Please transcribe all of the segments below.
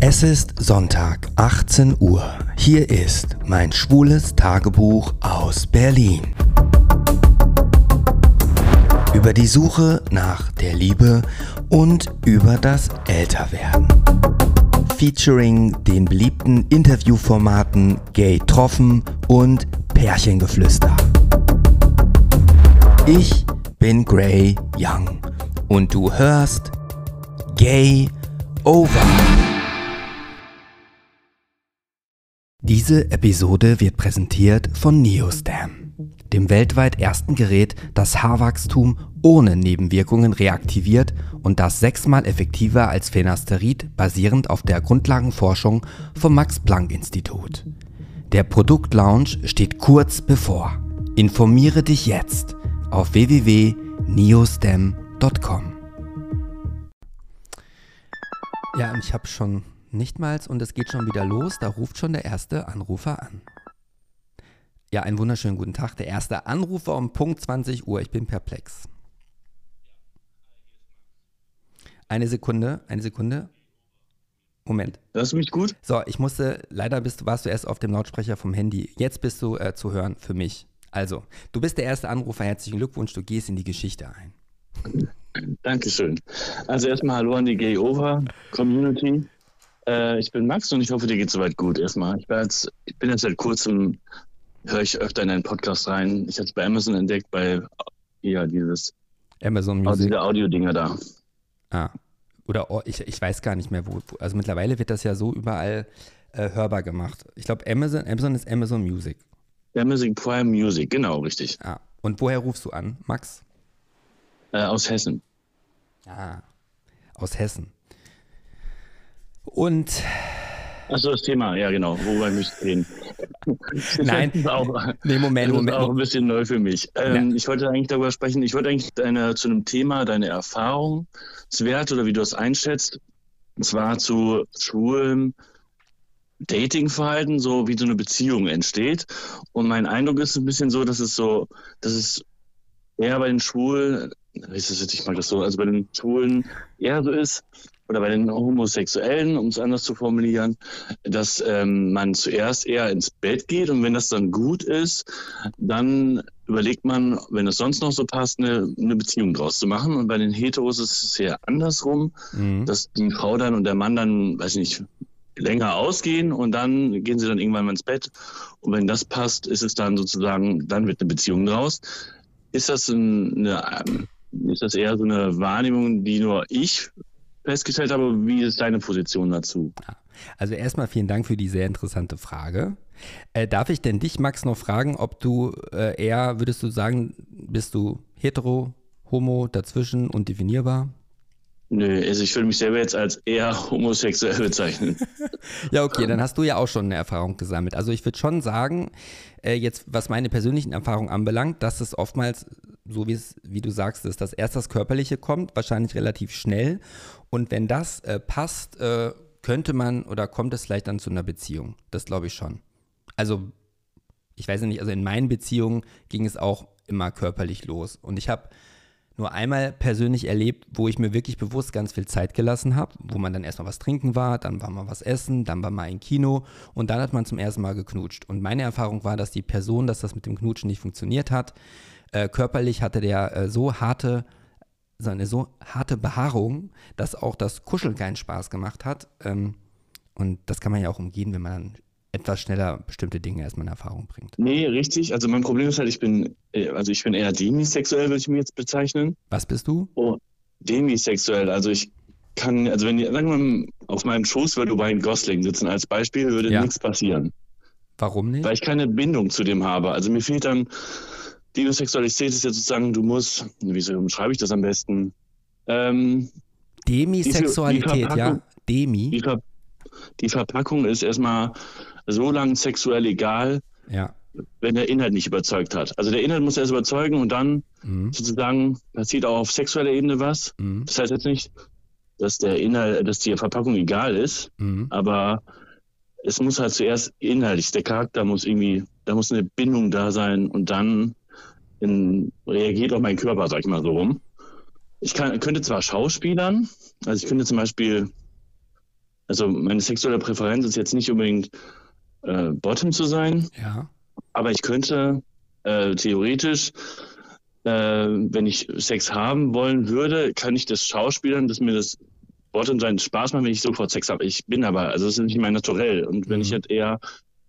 Es ist Sonntag, 18 Uhr. Hier ist mein schwules Tagebuch aus Berlin. Über die Suche nach der Liebe und über das Älterwerden. Featuring den beliebten Interviewformaten Gay Troffen und Pärchengeflüster. Ich bin Gray Young und du hörst Gay Over. Diese Episode wird präsentiert von Neostam, dem weltweit ersten Gerät, das Haarwachstum ohne Nebenwirkungen reaktiviert und das sechsmal effektiver als Phenasterid basierend auf der Grundlagenforschung vom Max-Planck-Institut. Der Produktlaunch steht kurz bevor. Informiere dich jetzt auf www.neostem.com. Ja, und ich habe schon nichtmals und es geht schon wieder los. Da ruft schon der erste Anrufer an. Ja, einen wunderschönen guten Tag. Der erste Anrufer um Punkt 20 Uhr. Ich bin perplex. Eine Sekunde, eine Sekunde. Moment. Hörst du mich gut? So, ich musste, leider bist, warst du erst auf dem Lautsprecher vom Handy. Jetzt bist du äh, zu hören für mich. Also, du bist der erste Anrufer. Herzlichen Glückwunsch. Du gehst in die Geschichte ein. Dankeschön. Also erstmal Hallo an die Gay Over Community. Äh, ich bin Max und ich hoffe, dir geht soweit gut. Erstmal, ich, jetzt, ich bin jetzt seit kurzem, höre ich öfter in deinen Podcast rein. Ich habe es bei Amazon entdeckt, bei ja, dieses Amazon Music. Diese Audio-Dinger da. Ah. Oder oh, ich, ich weiß gar nicht mehr, wo. Also mittlerweile wird das ja so überall äh, hörbar gemacht. Ich glaube, Amazon, Amazon ist Amazon Music. Amazon Prime Music, genau, richtig. Ah. Und woher rufst du an, Max? Äh, aus Hessen. Ah, aus Hessen. Und. Achso, das Thema, ja genau, worüber möchte ich reden? Nein, das ist auch, nee, Moment, das Moment. ist auch ein bisschen neu für mich. Ähm, Ich wollte eigentlich darüber sprechen, ich wollte eigentlich deine, zu einem Thema, deine Erfahrungswerte oder wie du das einschätzt, und zwar zu schwulen Datingverhalten, so wie so eine Beziehung entsteht. Und mein Eindruck ist ein bisschen so, dass es so, dass es eher bei den Schwulen, ich mag das so, also bei den Schwulen eher so ist, oder bei den Homosexuellen, um es anders zu formulieren, dass ähm, man zuerst eher ins Bett geht und wenn das dann gut ist, dann überlegt man, wenn es sonst noch so passt, eine, eine Beziehung draus zu machen. Und bei den Heteros ist es eher andersrum, mhm. dass die Frau dann und der Mann dann, weiß ich nicht, länger ausgehen und dann gehen sie dann irgendwann mal ins Bett. Und wenn das passt, ist es dann sozusagen, dann wird eine Beziehung draus. Ist das eine, ähm, ist das eher so eine Wahrnehmung, die nur ich festgestellt habe. Wie ist deine Position dazu? Also erstmal vielen Dank für die sehr interessante Frage. Äh, darf ich denn dich, Max, noch fragen, ob du äh, eher, würdest du sagen, bist du hetero, homo, dazwischen und definierbar? Nö, also ich würde mich selber jetzt als eher homosexuell bezeichnen. ja, okay, dann hast du ja auch schon eine Erfahrung gesammelt. Also ich würde schon sagen, äh, jetzt was meine persönlichen Erfahrungen anbelangt, dass es oftmals, so wie es, wie du sagst, ist, dass erst das Körperliche kommt, wahrscheinlich relativ schnell und wenn das äh, passt, äh, könnte man oder kommt es vielleicht dann zu einer Beziehung. Das glaube ich schon. Also, ich weiß nicht, also in meinen Beziehungen ging es auch immer körperlich los. Und ich habe nur einmal persönlich erlebt, wo ich mir wirklich bewusst ganz viel Zeit gelassen habe, wo man dann erstmal was trinken war, dann war mal was essen, dann war mal ein Kino und dann hat man zum ersten Mal geknutscht. Und meine Erfahrung war, dass die Person, dass das mit dem Knutschen nicht funktioniert hat. Äh, körperlich hatte der äh, so harte so eine so harte Behaarung, dass auch das Kuscheln keinen Spaß gemacht hat. Ähm, und das kann man ja auch umgehen, wenn man dann etwas schneller bestimmte Dinge erstmal in Erfahrung bringt. Nee, richtig. Also mein Problem ist halt, ich bin, äh, also ich bin eher demisexuell, würde ich mir jetzt bezeichnen. Was bist du? Oh, demisexuell. Also ich kann, also wenn, sagen wir mal, auf meinem Schoß würde Ryan Gosling sitzen als Beispiel, würde ja. nichts passieren. Warum nicht? Weil ich keine Bindung zu dem habe. Also mir fehlt dann Demisexualität ist ja sozusagen, du musst, wie umschreibe ich das am besten? Ähm, Demisexualität, die, die ja. Demi. Die, Ver die, Verpackung ist erstmal so lang sexuell egal, ja. wenn der Inhalt nicht überzeugt hat. Also der Inhalt muss erst überzeugen und dann mhm. sozusagen passiert auch auf sexueller Ebene was. Mhm. Das heißt jetzt nicht, dass der Inhalt, dass die Verpackung egal ist, mhm. aber es muss halt zuerst inhaltlich, der Charakter muss irgendwie, da muss eine Bindung da sein und dann in, reagiert auch mein Körper, sag ich mal so rum. ich kann, könnte zwar Schauspielern, also ich könnte zum Beispiel, also meine sexuelle Präferenz ist jetzt nicht unbedingt äh, Bottom zu sein, Ja. aber ich könnte äh, theoretisch, äh, wenn ich Sex haben wollen würde, kann ich das Schauspielern, dass mir das Bottom sein Spaß macht, wenn ich sofort Sex habe. Ich bin aber, also das ist nicht mein Naturell. Und wenn Mhm. ich jetzt eher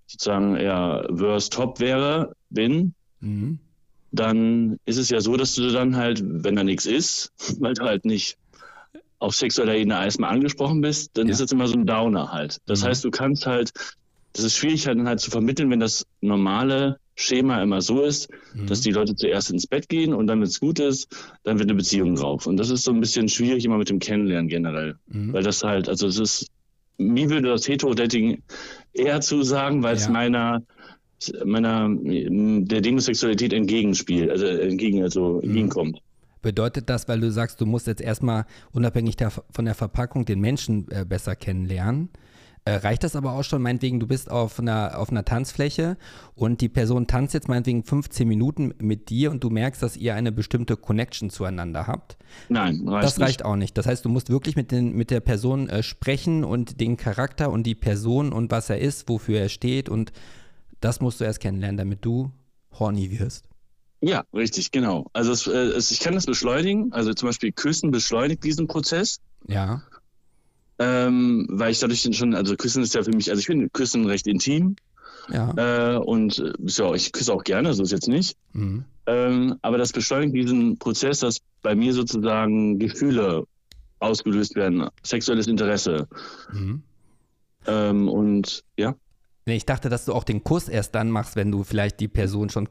sozusagen eher Verse Top wäre, bin, Mhm. dann ist es ja so, dass du dann halt, wenn da nichts ist, weil du halt nicht auf sexueller Ebene erstmal angesprochen bist, dann Ja. ist das immer so ein Downer halt. Das Mhm. heißt, du kannst halt, das ist schwierig halt dann halt zu vermitteln, wenn das normale Schema immer so ist, Mhm. dass die Leute zuerst ins Bett gehen und dann, wenn es gut ist, dann wird eine Beziehung drauf. Und das ist so ein bisschen schwierig immer mit dem Kennenlernen generell. Mhm. Weil das halt, also es ist, mir würde das Hetero-Dating eher zusagen, weil es Ja. meiner, meiner, der Demosexualität entgegenspielt, also entgegen, also Mhm. entgegenkommt. Bedeutet das, weil du sagst, du musst jetzt erstmal unabhängig der, von der Verpackung den Menschen äh, besser kennenlernen? Äh, reicht das aber auch schon, meinetwegen, du bist auf einer, auf einer Tanzfläche und die Person tanzt jetzt meinetwegen 15 Minuten mit dir und du merkst, dass ihr eine bestimmte Connection zueinander habt. Nein, reicht das reicht auch nicht. Das heißt, du musst wirklich mit, den, mit der Person äh, sprechen und den Charakter und die Person und was er ist, wofür er steht und das musst du erst kennenlernen, damit du horny wirst. Ja, richtig, genau. Also es, äh, es, ich kann das beschleunigen, also zum Beispiel Küssen beschleunigt diesen Prozess. Ja. Ähm, weil ich dadurch schon, also Küssen ist ja für mich, also ich finde Küssen recht intim Ja. äh, und äh, ja, ich küsse auch gerne, so ist jetzt nicht. Mhm. Ähm, aber das beschleunigt diesen Prozess, dass bei mir sozusagen Gefühle ausgelöst werden, sexuelles Interesse. Mhm. Ähm, und ja, Nee, ich dachte, dass du auch den Kuss erst dann machst, wenn du vielleicht die Person schon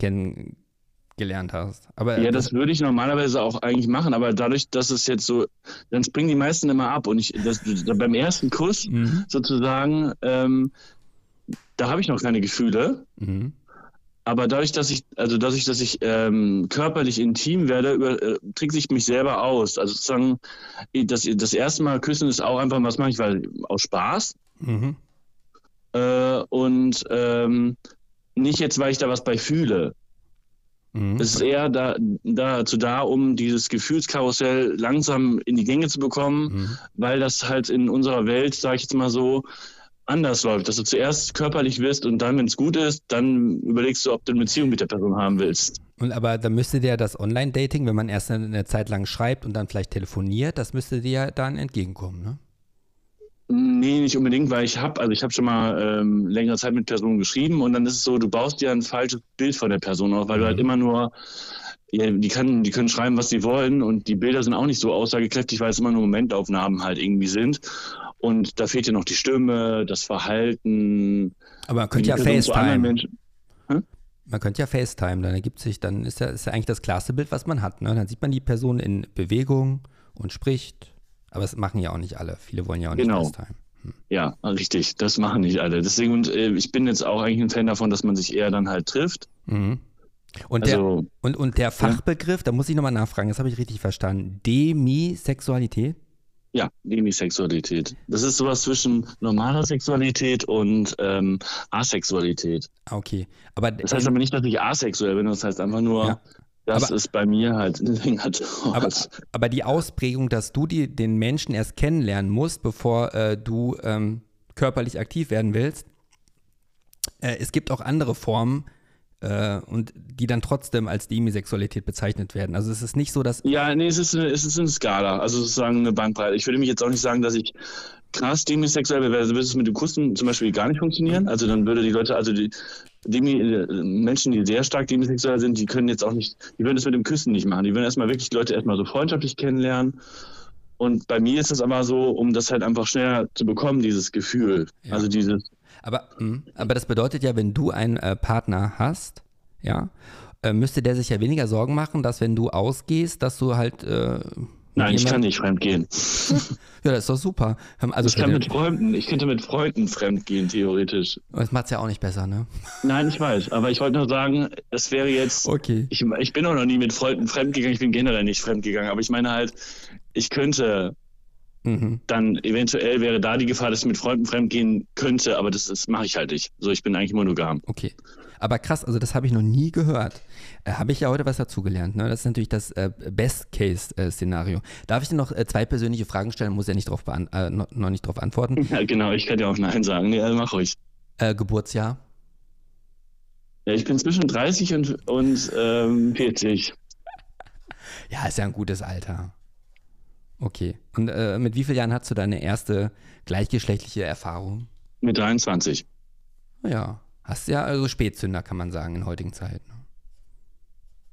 kennengelernt hast. Aber ja, das würde ich normalerweise auch eigentlich machen, aber dadurch, dass es jetzt so, dann springen die meisten immer ab und ich, das, beim ersten Kuss Mhm. sozusagen, ähm, da habe ich noch keine Gefühle. Mhm. Aber dadurch, dass ich, also dadurch, dass ich ähm, körperlich intim werde, über, äh, trickse ich mich selber aus. Also sozusagen, das, das erste Mal küssen ist auch einfach, was mache ich, weil aus Spaß. Mhm. Äh, und ähm, nicht jetzt, weil ich da was bei fühle. Mhm. Es ist eher da, dazu da, um dieses Gefühlskarussell langsam in die Gänge zu bekommen, Mhm. weil das halt in unserer Welt, sage ich jetzt mal so, anders läuft. Dass du zuerst körperlich wirst und dann, wenn es gut ist, dann überlegst du, ob du eine Beziehung mit der Person haben willst. Und aber da müsste dir das Online-Dating, wenn man erst eine, Zeit lang schreibt und dann vielleicht telefoniert, das müsste dir ja dann entgegenkommen, ne? Nee, nicht unbedingt, weil ich habe, also ich habe schon mal ähm, längere Zeit mit Personen geschrieben und dann ist es so, du baust dir ein falsches Bild von der Person auf, weil du halt Mhm. immer nur, ja, die, kann, die können schreiben, was sie wollen und die Bilder sind auch nicht so aussagekräftig, weil es immer nur Momentaufnahmen halt irgendwie sind. Und da fehlt ja noch die Stimme, das Verhalten. Aber man könnte ja FaceTime. Menschen. Man könnte ja FaceTime, dann ergibt sich, dann ist ja, ist ja eigentlich das klarste Bild, was man hat. Ne? Dann sieht man die Person in Bewegung und spricht. Aber das machen ja auch nicht alle. Viele wollen ja auch nicht Genau. FaceTime. Ja, richtig, das machen nicht alle. Deswegen, und äh, ich bin jetzt auch eigentlich ein Fan davon, dass man sich eher dann halt trifft. Mhm. Und, der, Also, und, und der Fachbegriff, da muss ich nochmal nachfragen, das habe ich richtig verstanden. Demisexualität? ja, Demisexualität. Das ist sowas zwischen normaler Sexualität und ähm, Asexualität. Ah, okay. Aber, Das heißt aber nicht, dass ich asexuell bin, das heißt einfach nur, Ja. Dass Aber- es bei mir halt ein Ding hat. aber, aber die Ausprägung, dass du die, den Menschen erst kennenlernen musst, bevor äh, du ähm, körperlich aktiv werden willst, äh, es gibt auch andere Formen, äh, und die dann trotzdem als Demisexualität bezeichnet werden. Also es ist nicht so, dass ja, nee, es ist, eine, es ist eine Skala, also sozusagen eine Bandbreite. Ich würde mich jetzt auch nicht sagen, dass ich krass demisexuell wäre, also würde es mit dem Kussen zum Beispiel gar nicht funktionieren. Also dann würde die Leute, also die Menschen, die sehr stark demisexuell sind, die können jetzt auch nicht, die würden es mit dem Küssen nicht machen. Die würden erstmal wirklich die Leute erstmal so freundschaftlich kennenlernen. Und bei mir ist es aber so, um das halt einfach schneller zu bekommen, dieses Gefühl. Ja. Also dieses, Aber, mh, aber das bedeutet ja, wenn du einen äh, Partner hast, ja, äh, müsste der sich ja weniger Sorgen machen, dass wenn du ausgehst, dass du halt. Äh, nein, ich kann nicht fremdgehen. Ja, das ist doch super. Also ich kann mit Freunden, ich könnte mit Freunden fremdgehen, theoretisch. das macht es ja auch nicht besser, ne? Nein, ich weiß, aber ich wollte nur sagen, es wäre jetzt, Okay. ich, ich bin auch noch nie mit Freunden fremdgegangen, ich bin generell nicht fremdgegangen, aber ich meine halt, ich könnte mhm. dann eventuell wäre da die Gefahr, dass ich mit Freunden fremdgehen könnte, aber das, das mache ich halt nicht. So, ich bin eigentlich monogam. Okay. Aber krass, also das habe ich noch nie gehört. Äh, habe ich ja heute was dazugelernt. Ne? Das ist natürlich das äh, Best-Case-Szenario. Darf ich dir noch äh, zwei persönliche Fragen stellen? Muss ja nicht drauf äh, noch, nicht darauf antworten. Ja, genau, ich kann dir auch Nein sagen. Nee, also mach ruhig. Äh, Geburtsjahr? Ja, ich bin zwischen 30 und, und ähm, 40. Ja, ist ja ein gutes Alter. Okay. Und äh, mit wie vielen Jahren hast du deine erste gleichgeschlechtliche Erfahrung? Mit 23. Ja, hast ja also Spätzünder, kann man sagen, in heutigen Zeiten.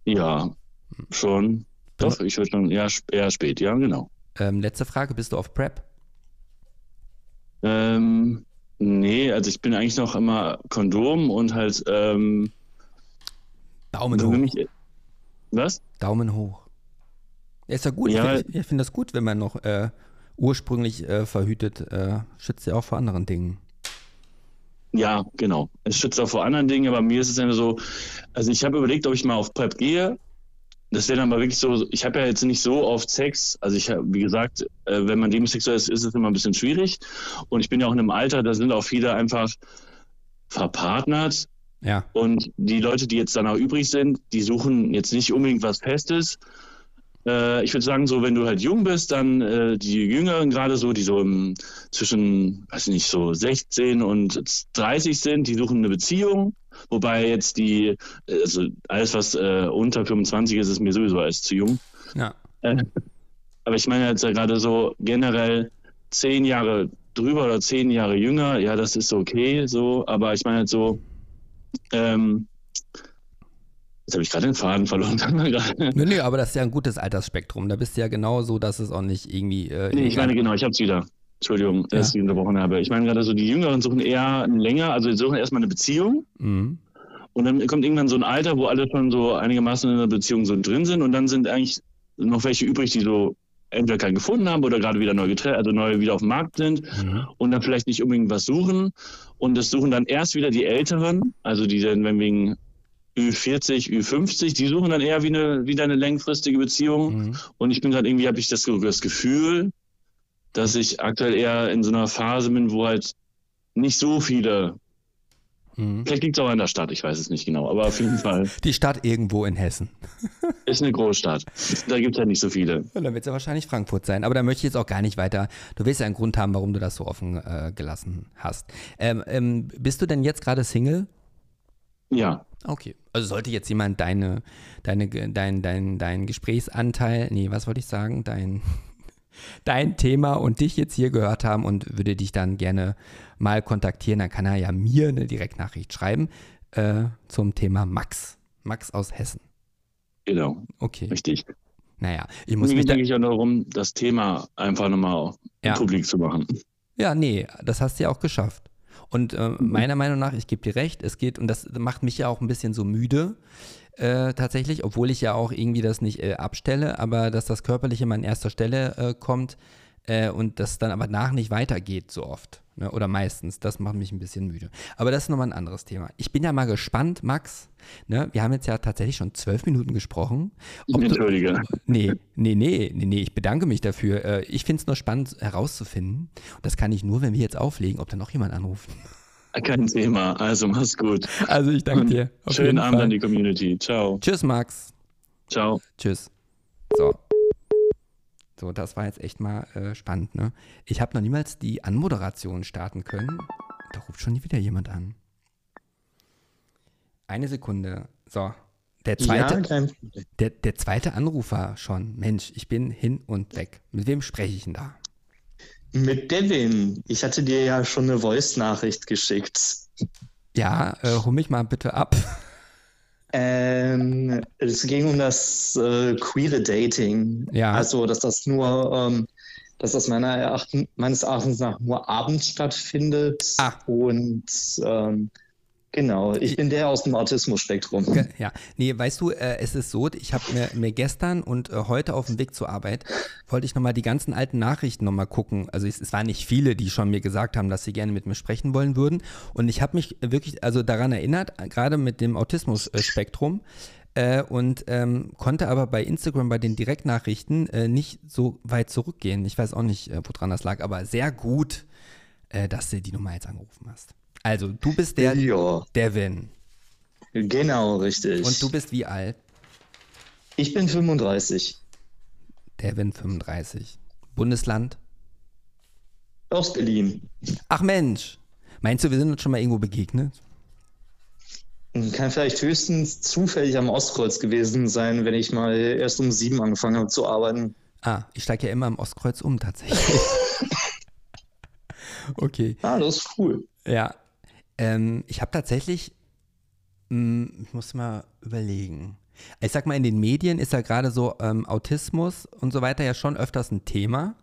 Ja, schon. Doch, ich würde schon eher, eher spät, ja, genau. Ähm, letzte Frage, bist du auf Prep? Ähm, nee, also ich bin eigentlich noch immer Kondom und halt ähm, Daumen hoch. Mich, was? Daumen hoch. Ja, ist ja gut. Ja, ich, finde das gut, wenn man noch äh, ursprünglich äh, verhütet, äh, schützt ja auch vor anderen Dingen. Ja, genau. Es schützt auch vor anderen Dingen, aber mir ist es immer so, also ich habe überlegt, ob ich mal auf Prep gehe. Das wäre dann aber wirklich so, ich habe ja jetzt nicht so oft Sex, also ich habe, wie gesagt, äh, wenn man demisexuell ist, ist es immer ein bisschen schwierig. Und ich bin ja auch in einem Alter, da sind auch viele einfach verpartnert. Ja. Und die Leute, die jetzt danach übrig sind, die suchen jetzt nicht unbedingt was Festes, äh, ich würde sagen, so wenn du halt jung bist, dann äh, die Jüngeren gerade so, die so im, zwischen, weiß ich nicht, so 16 und 30 sind, die suchen eine Beziehung. Wobei jetzt die, also alles, was äh, unter 25 ist, ist mir sowieso alles zu jung. Ja. Äh, aber ich meine jetzt ja gerade so generell zehn Jahre drüber oder zehn Jahre jünger, ja, das ist okay, so, aber ich meine jetzt so, ähm, Jetzt habe ich gerade den Faden verloren. nee, nee, aber das ist ja ein gutes Altersspektrum. Da bist du ja genau so, dass es auch nicht irgendwie. Äh, nee, ich meine genau, ich habe es wieder. Entschuldigung, ja. dass ich unterbrochen habe. Ich meine gerade so, die Jüngeren suchen eher länger, also sie suchen erstmal eine Beziehung. Mhm. Und dann kommt irgendwann so ein Alter, wo alle schon so einigermaßen in einer Beziehung so drin sind. Und dann sind eigentlich noch welche übrig, die so entweder keinen gefunden haben oder gerade wieder neu getrennt, also neu wieder auf dem Markt sind mhm. und dann vielleicht nicht unbedingt was suchen. Und das suchen dann erst wieder die Älteren, also die dann, wenn wegen Ü40, Ü50, die suchen dann eher wie eine, wieder eine längfristige Beziehung. Mhm. Und ich bin gerade irgendwie, habe ich das, das Gefühl, dass ich aktuell eher in so einer Phase bin, wo halt nicht so viele Mhm. Vielleicht liegt es auch in der Stadt, ich weiß es nicht genau, aber auf jeden Fall. Die Stadt irgendwo in Hessen. Ist eine Großstadt. Da gibt es ja nicht so viele. Ja, dann wird es ja wahrscheinlich Frankfurt sein. Aber da möchte ich jetzt auch gar nicht weiter. Du willst ja einen Grund haben, warum du das so offen äh, gelassen hast. Ähm, ähm, bist du denn jetzt gerade Single? Ja. Okay. Also sollte jetzt jemand deine, deine, dein, dein, dein Gesprächsanteil, nee, was wollte ich sagen, dein, dein Thema und dich jetzt hier gehört haben und würde dich dann gerne mal kontaktieren, dann kann er ja mir eine Direktnachricht schreiben äh, zum Thema Max. Max aus Hessen. Genau. Okay. Richtig. Naja, ich muss Mir mich. denke ich ja darum, das Thema einfach nochmal ja. publik zu machen. Ja, nee, das hast du ja auch geschafft. Und äh, mhm. meiner Meinung nach, ich gebe dir recht, es geht, und das macht mich ja auch ein bisschen so müde, äh, tatsächlich, obwohl ich ja auch irgendwie das nicht äh, abstelle, aber dass das Körperliche mal an erster Stelle äh, kommt äh, und das dann aber nach nicht weitergeht so oft. Ne? Oder meistens. Das macht mich ein bisschen müde. Aber das ist nochmal ein anderes Thema. Ich bin ja mal gespannt, Max. Ne? Wir haben jetzt ja tatsächlich schon zwölf Minuten gesprochen. Entschuldige. Du, nee, nee, nee, nee, nee, ich bedanke mich dafür. Äh, ich finde es nur spannend herauszufinden. Und das kann ich nur, wenn wir jetzt auflegen, ob da noch jemand anruft. Kein Thema. Also mach's gut. Also ich danke dir. Schönen Abend Fall. an die Community. Ciao. Tschüss, Max. Ciao. Tschüss. So. So, das war jetzt echt mal äh, spannend, ne? Ich habe noch niemals die Anmoderation starten können. Da ruft schon wieder jemand an. Eine Sekunde. So. Der zweite, ja, der, der zweite Anrufer schon. Mensch, ich bin hin und weg. Mit wem spreche ich denn da? Mit Devin. Ich hatte dir ja schon eine Voice-Nachricht geschickt. Ja, äh, hol mich mal bitte ab. Ähm, es ging um das äh, queere Dating. Ja. Also, dass das nur, ähm, dass das meiner Erachten, meines Erachtens nach nur abends stattfindet. Ach. Und ähm, Genau, ich bin der aus dem Autismus-Spektrum. Ja, nee, weißt du, äh, es ist so, ich habe mir, mir, gestern und äh, heute auf dem Weg zur Arbeit, wollte ich nochmal die ganzen alten Nachrichten nochmal gucken. Also es, es, waren nicht viele, die schon mir gesagt haben, dass sie gerne mit mir sprechen wollen würden. Und ich habe mich wirklich also daran erinnert, gerade mit dem Autismus-Spektrum, äh, und ähm, konnte aber bei Instagram bei den Direktnachrichten äh, nicht so weit zurückgehen. Ich weiß auch nicht, äh, woran das lag, aber sehr gut, äh, dass du die Nummer jetzt angerufen hast. Also, du bist der Ja, Devin. genau, richtig. Und du bist wie alt? Ich bin 35. Devin 35. Bundesland? Aus Berlin. Ach Mensch. Meinst du, wir sind uns schon mal irgendwo begegnet? Kann vielleicht höchstens zufällig am Ostkreuz gewesen sein, wenn ich mal erst um sieben angefangen habe zu arbeiten. Ah, ich steige ja immer am Ostkreuz um tatsächlich. okay. Ah, das ist cool. Ja. Ähm, ich habe tatsächlich, mh, ich muss mal überlegen. Ich sag mal, in den Medien ist ja gerade so ähm, Autismus und so weiter ja schon öfters ein Thema.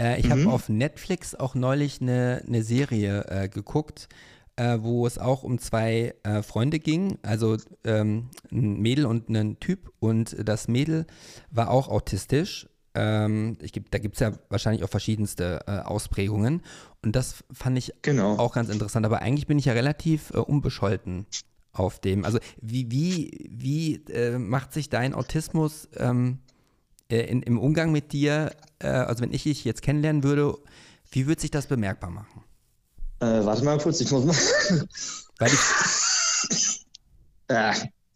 Äh, ich habe Mhm. auf Netflix auch neulich eine, eine Serie äh, geguckt, äh, wo es auch um zwei äh, Freunde ging, also ähm, ein Mädel und ein Typ. Und das Mädel war auch autistisch. Ähm, ich, da gibt es ja wahrscheinlich auch verschiedenste äh, Ausprägungen. Und das fand ich Genau. auch ganz interessant. Aber eigentlich bin ich ja relativ äh, unbescholten auf dem. Also wie, wie, wie äh, macht sich dein Autismus ähm, äh, in, im Umgang mit dir, äh, also wenn ich dich jetzt kennenlernen würde, wie würde sich das bemerkbar machen? Äh, warte mal kurz, ich muss mal. Weil ich,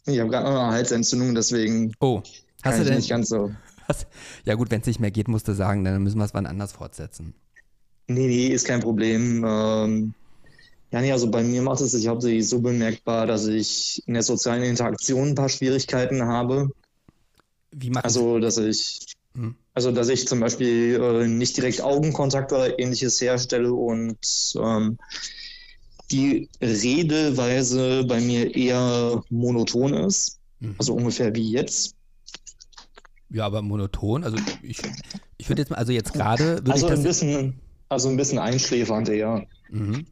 ich habe gerade noch eine Halsentzündung, deswegen oh, hast du denn, nicht ganz so. Hast, ja gut, wenn es nicht mehr geht, musst du sagen, dann müssen wir es wann anders fortsetzen. Nee, nee, ist kein Problem. Ähm, ja, nee, also bei mir macht es sich hauptsächlich so bemerkbar, dass ich in der sozialen Interaktion ein paar Schwierigkeiten habe. Wie macht Also, dass ich, Hm. also, dass ich zum Beispiel äh, nicht direkt Augenkontakt oder ähnliches herstelle und ähm, die Redeweise bei mir eher monoton ist. Mhm. Also ungefähr wie jetzt. Ja, aber monoton, also ich, ich würde jetzt mal, also jetzt gerade Also ein bisschen, also ein bisschen einschläfernd eher. mhm.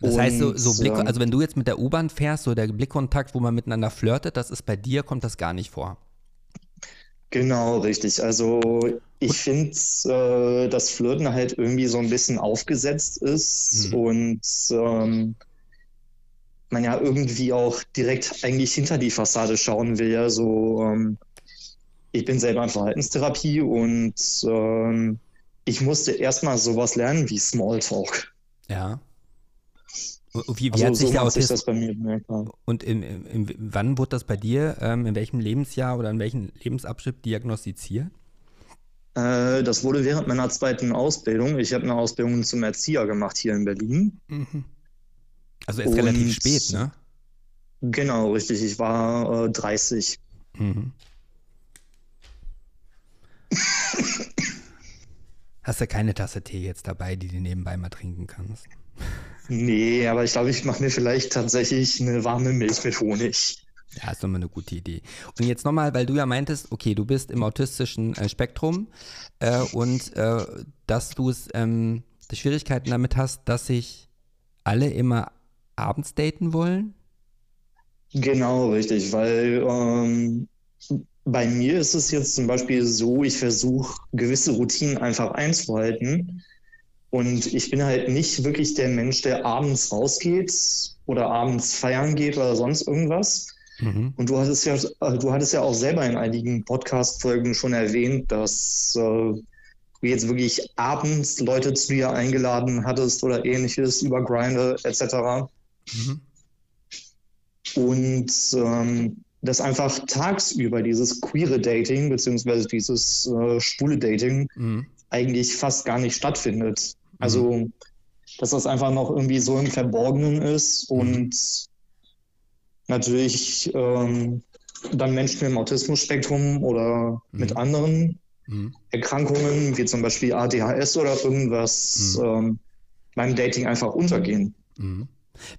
Das heißt, so, so Und, Blick, also wenn du jetzt mit der U-Bahn fährst, so der Blickkontakt, wo man miteinander flirtet, das ist bei dir, kommt das gar nicht vor. Genau, richtig. Also ich finde, äh, dass Flirten halt irgendwie so ein bisschen aufgesetzt ist Mhm. und ähm, man ja irgendwie auch direkt eigentlich hinter die Fassade schauen will. Ja, so ähm, ich bin selber in Verhaltenstherapie und ähm, ich musste erstmal sowas lernen wie Smalltalk. Ja. Und Wie, wie Also hat sich so sich das bei mir bemerkbar. und in, in, in, wann wurde das bei dir, ähm, in welchem Lebensjahr oder in welchem Lebensabschnitt diagnostiziert? Äh, das wurde während meiner zweiten Ausbildung. Ich habe eine Ausbildung zum Erzieher gemacht hier in Berlin. Also erst relativ Und- spät, ne? Genau, richtig. Ich war äh, 30. Mhm. Hast du keine Tasse Tee jetzt dabei, die du nebenbei mal trinken kannst? Nee, aber ich glaube, ich mache mir vielleicht tatsächlich eine warme Milch mit Honig. Ja, ist doch mal eine gute Idee. Und jetzt nochmal, weil du ja meintest, okay, du bist im autistischen äh, Spektrum äh, und äh, dass du es, ähm, Schwierigkeiten damit hast, dass sich alle immer abends daten wollen? Genau, richtig, weil ähm, bei mir ist es jetzt zum Beispiel so, ich versuche gewisse Routinen einfach einzuhalten. Und ich bin halt nicht wirklich der Mensch, der abends rausgeht oder abends feiern geht oder sonst irgendwas. Mhm. Und du hattest ja, äh, du hattest ja auch selber in einigen Podcast-Folgen schon erwähnt, dass äh, du jetzt wirklich abends Leute zu dir eingeladen hattest oder ähnliches über Grindr etc. Mhm. Und ähm, dass einfach tagsüber dieses queere Dating beziehungsweise dieses äh, schwule Dating Mhm. eigentlich fast gar nicht stattfindet. Also, dass das einfach noch irgendwie so im Verborgenen ist und natürlich ähm, dann Menschen im Autismus-Spektrum oder mit Mhm. anderen Mhm. Erkrankungen, wie zum Beispiel ADHS oder irgendwas, Mhm. ähm, beim Dating einfach untergehen. Mhm.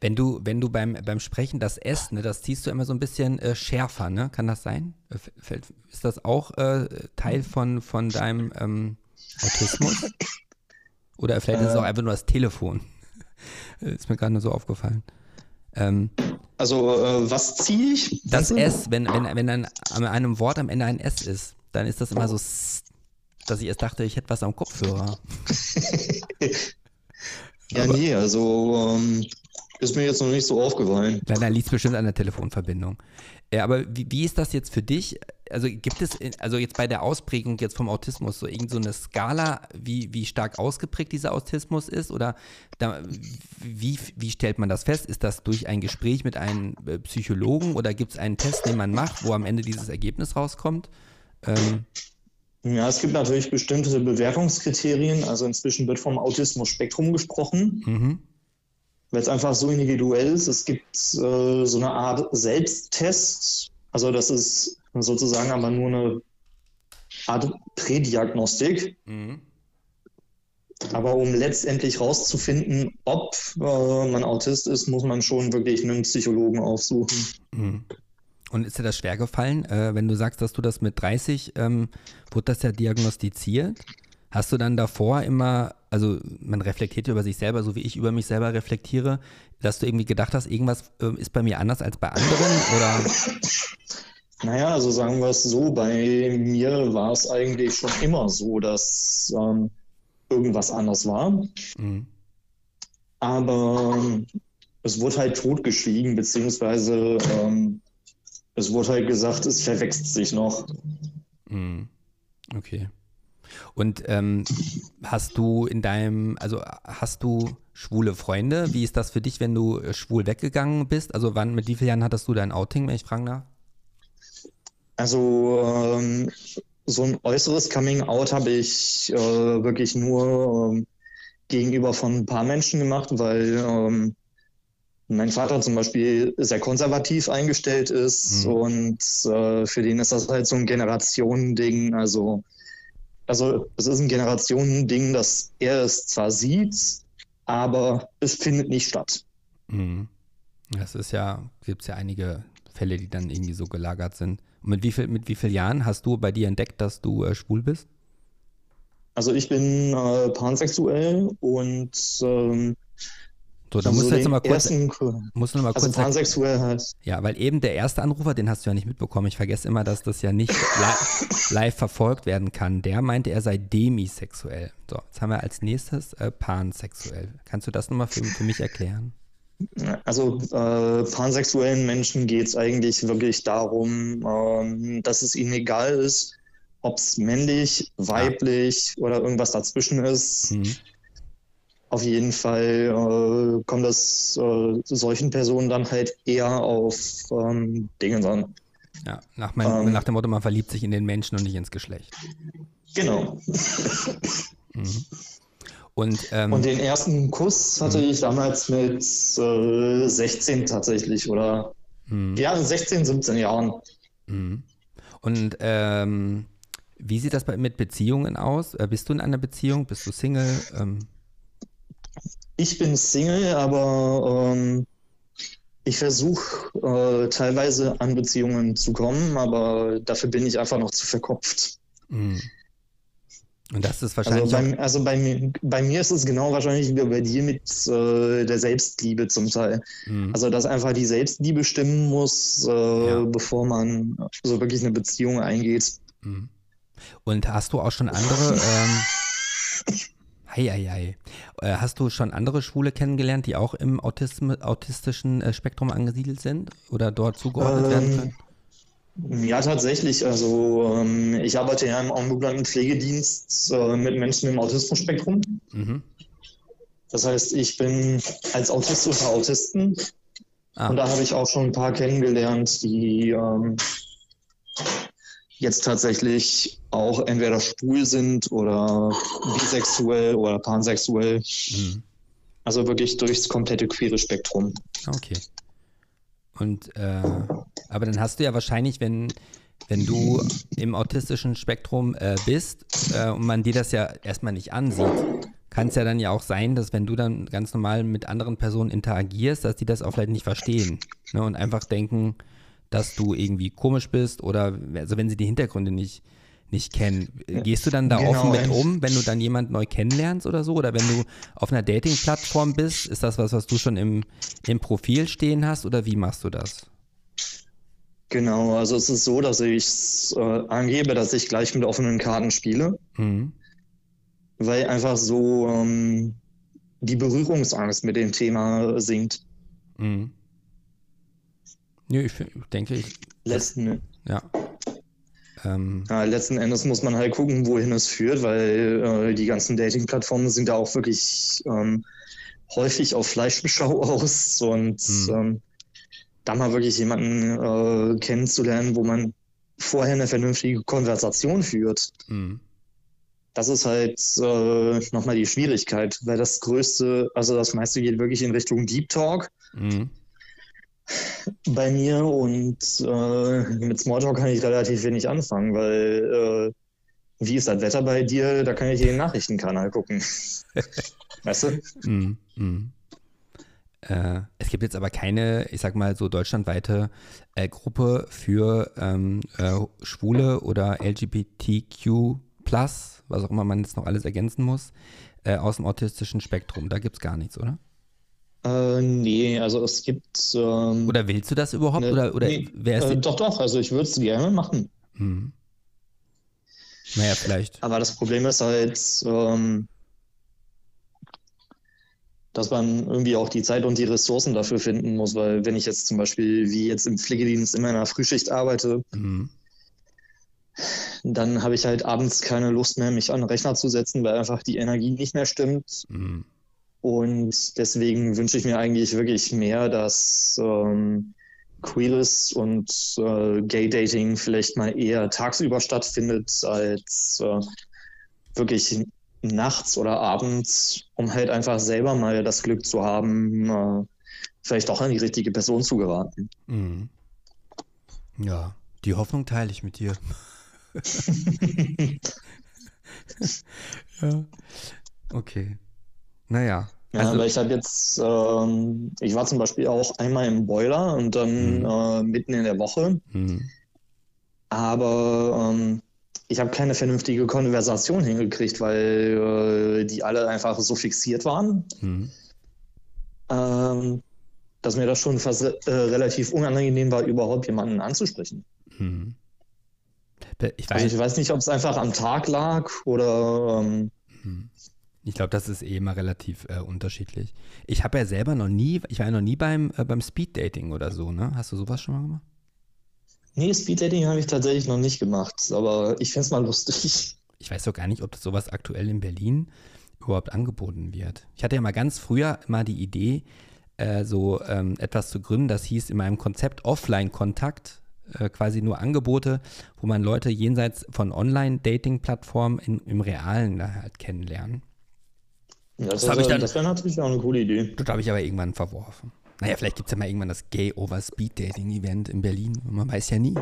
Wenn du, wenn du beim, beim Sprechen das S, ne, das ziehst du immer so ein bisschen äh, schärfer, ne? Kann das sein? Äh, fällt- Ist das auch äh, Teil von, von deinem ähm, Autismus? Oder vielleicht ist es auch Äh. einfach nur das Telefon. ist mir gerade nur so aufgefallen. Ähm, Also, äh, was ziehe ich? das du? S, wenn, wenn, wenn dann an einem Wort am Ende ein S ist, dann ist das immer so, dass ich erst dachte, ich hätte was am Kopfhörer. Ja, Aber- nee, also ähm, Ist mir jetzt noch nicht so aufgefallen. Dann, dann liegt es bestimmt an der Telefonverbindung. Ja, aber wie, wie ist das jetzt für dich? Also gibt es, also jetzt bei der Ausprägung jetzt vom Autismus so irgendeine so Skala, wie, wie stark ausgeprägt dieser Autismus ist? Oder da, wie, wie stellt man das fest? Ist das durch ein Gespräch mit einem äh, Psychologen oder gibt es einen Test, den man macht, wo am Ende dieses Ergebnis rauskommt? Ähm, ja, es gibt natürlich bestimmte Bewertungskriterien. Also inzwischen wird vom Autismus-Spektrum gesprochen. Mhm weil es einfach so individuell ist. Es gibt äh, so eine Art Selbsttest. Also das ist sozusagen aber nur eine Art Prädiagnostik. Mhm. Aber um letztendlich rauszufinden, ob äh, man Autist ist, muss man schon wirklich einen Psychologen aufsuchen. Mhm. Und ist dir das schwer gefallen, äh, wenn du sagst, dass du das mit 30, ähm, wurde das ja diagnostiziert? Hast du dann davor immer, also man reflektiert über sich selber, so wie ich über mich selber reflektiere, dass du irgendwie gedacht hast, irgendwas äh, ist bei mir anders als bei anderen? Oder? Naja, also sagen wir es so, bei mir war es eigentlich schon immer so, dass ähm, irgendwas anders war. Mhm. Aber ähm, es wurde halt totgeschwiegen, beziehungsweise ähm, es wurde halt gesagt, es verwechselt sich noch. Mhm. Okay. Und ähm, hast du in deinem, also hast du schwule Freunde? Wie ist das für dich, wenn du äh, schwul weggegangen bist? Also wann, mit wie vielen Jahren hattest du dein Outing, wenn ich fragen darf? Also ähm, so ein äußeres Coming-out habe ich äh, wirklich nur ähm, gegenüber von ein paar Menschen gemacht, weil ähm, mein Vater zum Beispiel sehr konservativ eingestellt ist mhm. und äh, für den ist das halt so ein Generationending. Also also es ist ein Generationending, dass er es zwar sieht, aber es findet nicht statt. Mhm. Das ist ja, gibt es ja einige Fälle, die dann irgendwie so gelagert sind. Und mit wie, viel, mit wie vielen Jahren hast du bei dir entdeckt, dass du äh, schwul bist? Also ich bin äh, pansexuell und ähm, so, da musst du jetzt noch mal kurz, musst du noch mal also kurz pansexuell heißt. Ja, weil eben der erste Anrufer, den hast du ja nicht mitbekommen. Ich vergesse immer, dass das ja nicht live, live verfolgt werden kann. Der meinte, er sei demisexuell. So, jetzt haben wir als nächstes äh, pansexuell. Kannst du das nochmal für, für mich erklären? Also äh, pansexuellen Menschen geht es eigentlich wirklich darum, ähm, dass es ihnen egal ist, ob es männlich, weiblich ja. oder irgendwas dazwischen ist. Mhm auf jeden Fall äh, kommt das äh, solchen Personen dann halt eher auf ähm, Dinge an. Ja, nach, mein, ähm, nach, dem Motto, man verliebt sich in den Menschen und nicht ins Geschlecht. Genau. Mhm. Und, ähm, und, den ersten Kuss hatte mhm. ich damals mit äh, 16 tatsächlich oder mhm. ja, 16, 17 Jahren. Mhm. Und ähm, wie sieht das bei, mit Beziehungen aus? Äh, bist du in einer Beziehung? Bist du Single? Ähm, ich bin Single, aber ähm, ich versuche äh, teilweise an Beziehungen zu kommen, aber dafür bin ich einfach noch zu verkopft. Mhm. Und das ist wahrscheinlich. Also, bei, also bei, mir, bei mir ist es genau wahrscheinlich wie bei dir mit äh, der Selbstliebe zum Teil. Mhm. Also, dass einfach die Selbstliebe stimmen muss, äh, ja. bevor man so wirklich eine Beziehung eingeht. Mhm. Und hast du auch schon andere ähm, Heieiei. Äh, hast du schon andere Schwule kennengelernt, die auch im Autism autistischen äh, Spektrum angesiedelt sind oder dort zugeordnet ähm, werden können? Ja, tatsächlich. Also ähm, ich arbeite ja im ambulanten Pflegedienst äh, mit Menschen im Autismus-Spektrum. Mhm. Das heißt, ich bin als Autist oder Autisten. Ah. Und da habe ich auch schon ein paar kennengelernt, die ähm, jetzt tatsächlich auch entweder schwul sind oder bisexuell oder pansexuell. Mhm. Also wirklich durchs komplette queere Spektrum. Okay. Und äh, aber dann hast du ja wahrscheinlich, wenn, wenn du im autistischen Spektrum äh, bist äh, und man dir das ja erstmal nicht ansieht, kann es ja dann ja auch sein, dass wenn du dann ganz normal mit anderen Personen interagierst, dass die das auch vielleicht nicht verstehen ne, und einfach denken, dass du irgendwie komisch bist oder also wenn sie die Hintergründe nicht, nicht kennen. Gehst du dann da genau, offen mit um, wenn du dann jemand neu kennenlernst oder so? Oder wenn du auf einer Dating-Plattform bist, ist das was, was du schon im, im Profil stehen hast oder wie machst du das? Genau, also es ist so, dass ich äh, angebe, dass ich gleich mit offenen Karten spiele, mhm. weil einfach so ähm, die Berührungsangst mit dem Thema sinkt. Mhm. Nö, ich, denke, ich. Letzten, ja. Ähm, ja, letzten Endes muss man halt gucken, wohin es führt, weil äh, die ganzen Dating-Plattformen sind da auch wirklich ähm, häufig auf Fleischbeschau aus und hm. ähm, da mal wirklich jemanden äh, kennenzulernen, wo man vorher eine vernünftige Konversation führt. Hm. Das ist halt äh, nochmal die Schwierigkeit, weil das Größte, also das meiste geht wirklich in Richtung Deep Talk. Mhm bei mir und äh, mit Smalltalk kann ich relativ wenig anfangen, weil äh, wie ist das Wetter bei dir? Da kann ich den Nachrichtenkanal gucken. weißt du? Mm, mm. Äh, es gibt jetzt aber keine, ich sag mal so deutschlandweite äh, Gruppe für ähm, äh, Schwule oder LGBTQ+, was auch immer man jetzt noch alles ergänzen muss, äh, aus dem autistischen Spektrum. Da gibt es gar nichts, oder? Äh, nee, also es gibt. Ähm, oder willst du das überhaupt? Ne, oder, oder nee, äh, doch, doch, also ich würde es gerne machen. Hm. Naja, vielleicht. Aber das Problem ist halt, ähm, dass man irgendwie auch die Zeit und die Ressourcen dafür finden muss, weil wenn ich jetzt zum Beispiel wie jetzt im Pflegedienst in meiner Frühschicht arbeite, mhm. dann habe ich halt abends keine Lust mehr, mich an den Rechner zu setzen, weil einfach die Energie nicht mehr stimmt. Mhm. Und deswegen wünsche ich mir eigentlich wirklich mehr, dass ähm, Queeres und äh, Gay Dating vielleicht mal eher tagsüber stattfindet als äh, wirklich nachts oder abends, um halt einfach selber mal das Glück zu haben, äh, vielleicht auch an die richtige Person zu geraten. Mhm. Ja, die Hoffnung teile ich mit dir. ja. Okay. Naja. Ja, also, aber ich habe jetzt, ähm, ich war zum Beispiel auch einmal im Boiler und dann mhm. äh, mitten in der Woche. Mhm. Aber ähm, ich habe keine vernünftige Konversation hingekriegt, weil äh, die alle einfach so fixiert waren, mhm. ähm, dass mir das schon fast äh, relativ unangenehm war, überhaupt jemanden anzusprechen. Mhm. Ich weiß, also ich weiß nicht, ob es einfach am Tag lag oder ähm, mhm. Ich glaube, das ist eh immer relativ äh, unterschiedlich. Ich habe ja selber noch nie, ich war ja noch nie beim, äh, beim Speeddating oder so, ne? Hast du sowas schon mal gemacht? Nee, Speeddating habe ich tatsächlich noch nicht gemacht, aber ich fände es mal lustig. Ich weiß doch gar nicht, ob das sowas aktuell in Berlin überhaupt angeboten wird. Ich hatte ja mal ganz früher mal die Idee, äh, so ähm, etwas zu gründen, das hieß in meinem Konzept Offline-Kontakt, äh, quasi nur Angebote, wo man Leute jenseits von Online-Dating-Plattformen im Realen halt kennenlernen. Das, das, dann, das wäre natürlich auch eine coole Idee. Das habe ich aber irgendwann verworfen. Naja, vielleicht gibt es ja mal irgendwann das Gay Over Speed Dating Event in Berlin. Man weiß ja nie.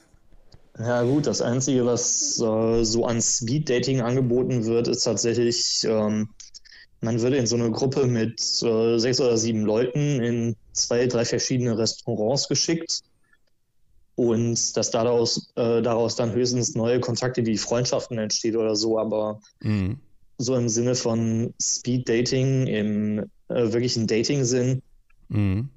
ja, gut, das Einzige, was äh, so an Speed Dating angeboten wird, ist tatsächlich, ähm, man würde in so eine Gruppe mit äh, sechs oder sieben Leuten in zwei, drei verschiedene Restaurants geschickt. Und dass daraus, äh, daraus dann höchstens neue Kontakte wie Freundschaften entsteht oder so, aber mhm so im Sinne von Speed Dating, im äh, wirklichen Dating-Sinn. Mhm.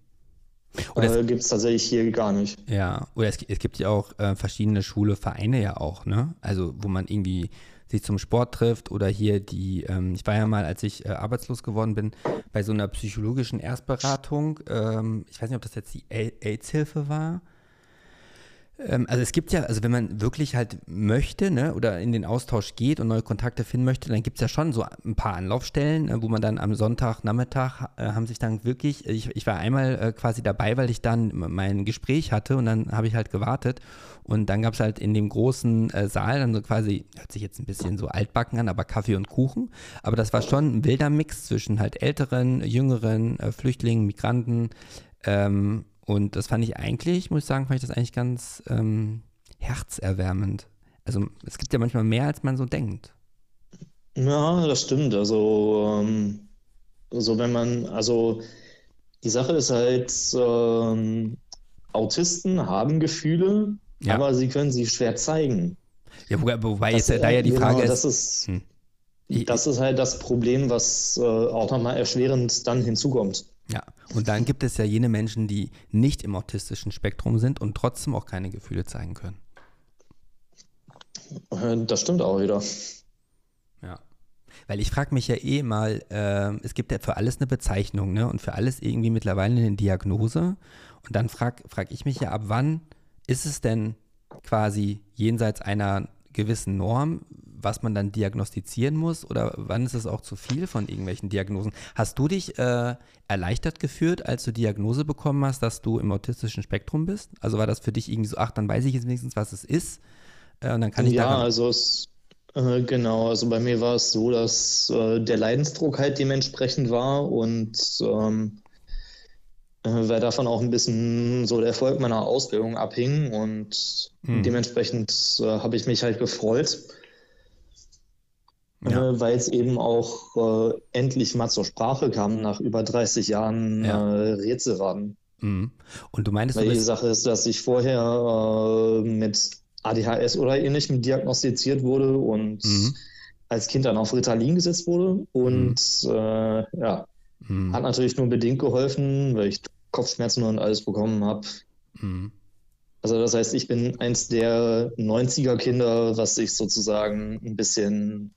Äh, gibt es tatsächlich hier gar nicht. Ja, oder es, es gibt ja auch äh, verschiedene schwule Vereine ja auch, ne? Also wo man irgendwie sich zum Sport trifft oder hier die, ähm, ich war ja mal, als ich äh, arbeitslos geworden bin, bei so einer psychologischen Erstberatung, ähm, ich weiß nicht, ob das jetzt die AIDS-Hilfe war, also es gibt ja, also wenn man wirklich halt möchte, ne, oder in den Austausch geht und neue Kontakte finden möchte, dann gibt es ja schon so ein paar Anlaufstellen, äh, wo man dann am Sonntagnachmittag äh, haben sich dann wirklich, ich, ich war einmal äh, quasi dabei, weil ich dann mein Gespräch hatte und dann habe ich halt gewartet. Und dann gab es halt in dem großen äh, Saal dann so quasi, hört sich jetzt ein bisschen so altbacken an, aber Kaffee und Kuchen, aber das war schon ein wilder Mix zwischen halt älteren, jüngeren, äh, Flüchtlingen, Migranten, ähm, und das fand ich eigentlich, muss ich sagen, fand ich das eigentlich ganz ähm, herzerwärmend. Also es gibt ja manchmal mehr, als man so denkt. Ja, das stimmt. Also, ähm, also wenn man, also die Sache ist halt, ähm, Autisten haben Gefühle, ja. aber sie können sie schwer zeigen. Ja, wobei, wobei das, jetzt da ja die genau, Frage das ist. Hm. Das ist halt das Problem, was äh, auch nochmal erschwerend dann hinzukommt. Und dann gibt es ja jene Menschen, die nicht im autistischen Spektrum sind und trotzdem auch keine Gefühle zeigen können. Äh, das stimmt auch wieder. Ja. Weil ich frage mich ja eh mal, äh, es gibt ja für alles eine Bezeichnung, ne? Und für alles irgendwie mittlerweile eine Diagnose. Und dann frage frag ich mich ja, ab wann ist es denn quasi jenseits einer gewissen Norm, was man dann diagnostizieren muss? Oder wann ist es auch zu viel von irgendwelchen Diagnosen? Hast du dich äh, erleichtert gefühlt, als du Diagnose bekommen hast, dass du im autistischen Spektrum bist? Also war das für dich irgendwie so, ach, dann weiß ich jetzt wenigstens, was es ist? Äh, und dann kann ich ja, daran also es, äh, genau, also bei mir war es so, dass äh, der Leidensdruck halt dementsprechend war und ähm, äh, weil davon auch ein bisschen so der Erfolg meiner Ausbildung abhing und Hm. dementsprechend äh, habe ich mich halt gefreut, Ja. äh, weil es eben auch äh, endlich mal zur Sprache kam nach über 30 Jahren Ja. äh, Rätselraten. Mhm. Und du meintest, du Weil die bist, Sache ist, dass ich vorher äh, mit ADHS oder ähnlichem diagnostiziert wurde und Mhm. als Kind dann auf Ritalin gesetzt wurde. Und äh, ja, Mhm. hat natürlich nur bedingt geholfen, weil ich Kopfschmerzen und alles bekommen habe. Mhm. Also das heißt, ich bin eins der 90er Kinder, was sich sozusagen ein bisschen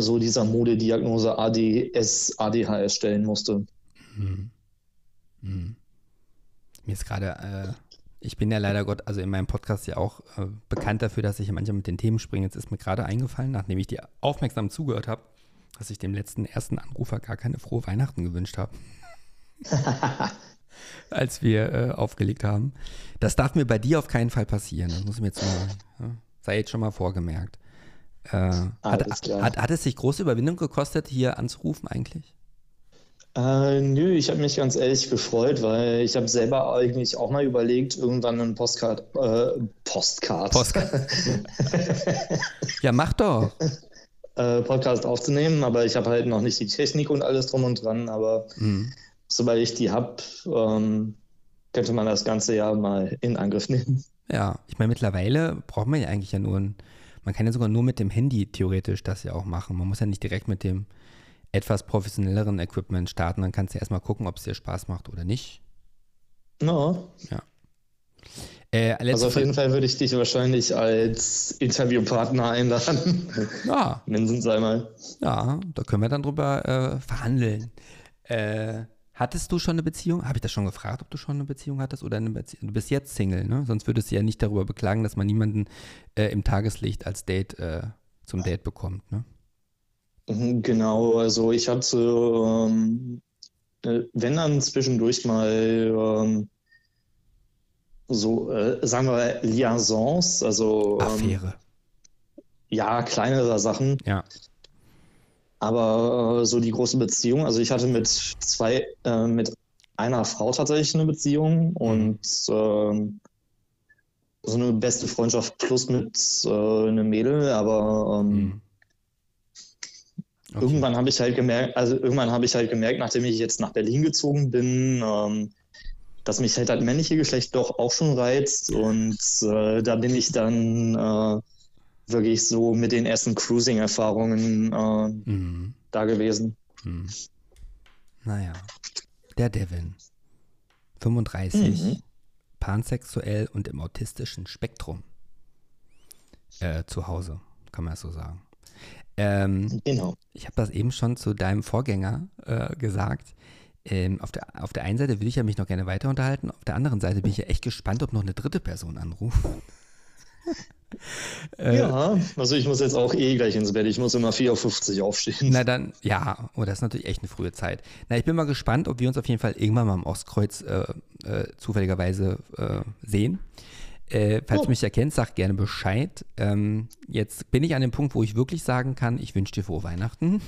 so dieser Modediagnose ADS, ADHS stellen musste. Mhm. Mhm. Mir ist gerade, äh, ich bin ja leider Gott, also in meinem Podcast ja auch äh, bekannt dafür, dass ich ja manchmal mit den Themen springe. Jetzt ist mir gerade eingefallen, nachdem ich dir aufmerksam zugehört habe, dass ich dem letzten ersten Anrufer gar keine frohe Weihnachten gewünscht habe. Als wir äh, aufgelegt haben. Das darf mir bei dir auf keinen Fall passieren. Das muss mir jetzt mal, ja, sei jetzt schon mal vorgemerkt. Äh, hat, hat, hat es sich große Überwindung gekostet, hier anzurufen eigentlich? Äh, nö, ich habe mich ganz ehrlich gefreut, weil ich habe selber eigentlich auch mal überlegt, irgendwann einen Postcard, äh, Postcard, Postcard. Ja, mach doch. äh, Podcast aufzunehmen, aber ich habe halt noch nicht die Technik und alles drum und dran. Aber Mhm. sobald ich die habe, ähm, könnte man das ganze Jahr mal in Angriff nehmen. Ja, ich meine, mittlerweile braucht man ja eigentlich ja nur ein, man kann ja sogar nur mit dem Handy theoretisch das ja auch machen. Man muss ja nicht direkt mit dem etwas professionelleren Equipment starten. Dann kannst du erstmal gucken, ob es dir Spaß macht oder nicht. No. Äh, letzte Also auf jeden Fall würde ich dich wahrscheinlich als Interviewpartner einladen. ja, Mindestens einmal. ja, da können wir dann drüber äh, verhandeln. Äh, hattest du schon eine Beziehung? Habe ich das schon gefragt, ob du schon eine Beziehung hattest oder eine Beziehung? Du bist jetzt Single, ne? Sonst würdest du ja nicht darüber beklagen, dass man niemanden äh, im Tageslicht als Date äh, zum Date bekommt, ne? Mhm, Genau, also ich hatte, ähm, äh, wenn dann zwischendurch mal ähm, so, äh, sagen wir, Liaisons, also ähm, Affäre. ja, kleinere Sachen, Ja. Aber äh, so die große Beziehung, also ich hatte mit zwei, äh, mit einer Frau tatsächlich eine Beziehung und ähm, so eine beste Freundschaft plus mit äh, einem Mädel, aber ähm, Mhm. Okay. Irgendwann habe ich halt gemerkt, also irgendwann habe ich halt gemerkt, nachdem ich jetzt nach Berlin gezogen bin, ähm, dass mich halt das männliche Geschlecht doch auch schon reizt und äh, da bin ich dann äh, wirklich so mit den ersten Cruising-Erfahrungen äh, Mhm. da gewesen. Hm. Naja, der Devin. 35, Mhm. pansexuell und im autistischen Spektrum. Äh, zu Hause, kann man so sagen. Ähm, Genau. ich habe das eben schon zu deinem Vorgänger äh, gesagt. Ähm, auf, der, auf der einen Seite würde ich ja mich noch gerne weiter unterhalten, auf der anderen Seite bin ich ja echt gespannt, ob noch eine dritte Person anruft. Äh, Ja, also ich muss jetzt auch eh gleich ins Bett. Ich muss immer 4.50 Uhr aufstehen. Na dann, ja, oh, das ist natürlich echt eine frühe Zeit. Na, ich bin mal gespannt, ob wir uns auf jeden Fall irgendwann mal am Ostkreuz äh, äh, zufälligerweise äh, sehen. Äh, falls Oh. du mich erkennst, sag gerne Bescheid. Ähm, jetzt bin ich an dem Punkt, wo ich wirklich sagen kann, ich wünsche dir frohe Weihnachten.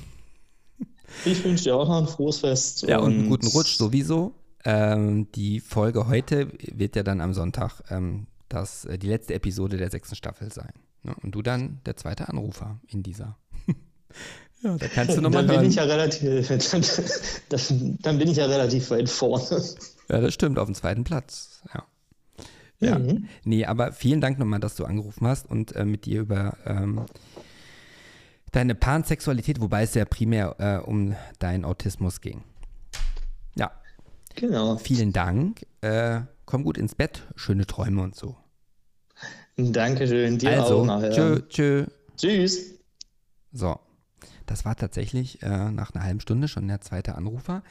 Ich wünsche dir auch noch ein frohes Fest. Ja, und einen guten Rutsch sowieso. Ähm, die Folge heute wird ja dann am Sonntag ähm, das, äh, die letzte Episode der sechsten Staffel sein. Ne? Und du dann der zweite Anrufer in dieser. ja, da kannst du nochmal Dann bin ich ja relativ, dann, dann bin ich ja relativ weit vorne. Ja, das stimmt, auf dem zweiten Platz. Ja. Ja. Mhm. Nee, aber vielen Dank nochmal, dass du angerufen hast und äh, mit dir über ähm, deine Pansexualität, wobei es ja primär äh, um deinen Autismus ging. Ja, Genau. vielen Dank. Äh, komm gut ins Bett, schöne Träume und so. Dankeschön. Dir also, auch nachher. tschö, tschö. Tschüss. So, Das war tatsächlich äh, nach einer halben Stunde schon der zweite Anrufer.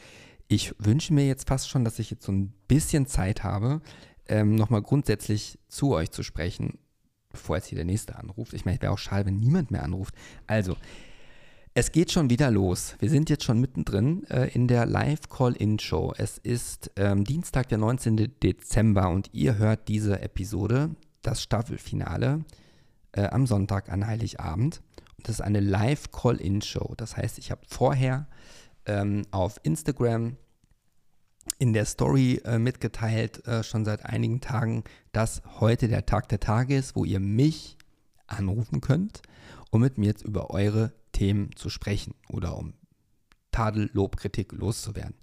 Ich wünsche mir jetzt fast schon, dass ich jetzt so ein bisschen Zeit habe, ähm, nochmal grundsätzlich zu euch zu sprechen, bevor jetzt hier der nächste anruft. Ich meine, es wäre auch schade, wenn niemand mehr anruft. Also, es geht schon wieder los. Wir sind jetzt schon mittendrin äh, in der Live-Call-In-Show. Es ist ähm, Dienstag, der 19. Dezember und ihr hört diese Episode, das Staffelfinale, äh, am Sonntag an Heiligabend. Und das ist eine Live-Call-In-Show. Das heißt, ich habe vorher ähm, auf Instagram in der Story äh, mitgeteilt, äh, schon seit einigen Tagen, dass heute der Tag der Tage ist, wo ihr mich anrufen könnt, um mit mir jetzt über eure Themen zu sprechen oder um Tadel, Lob, Kritik loszuwerden.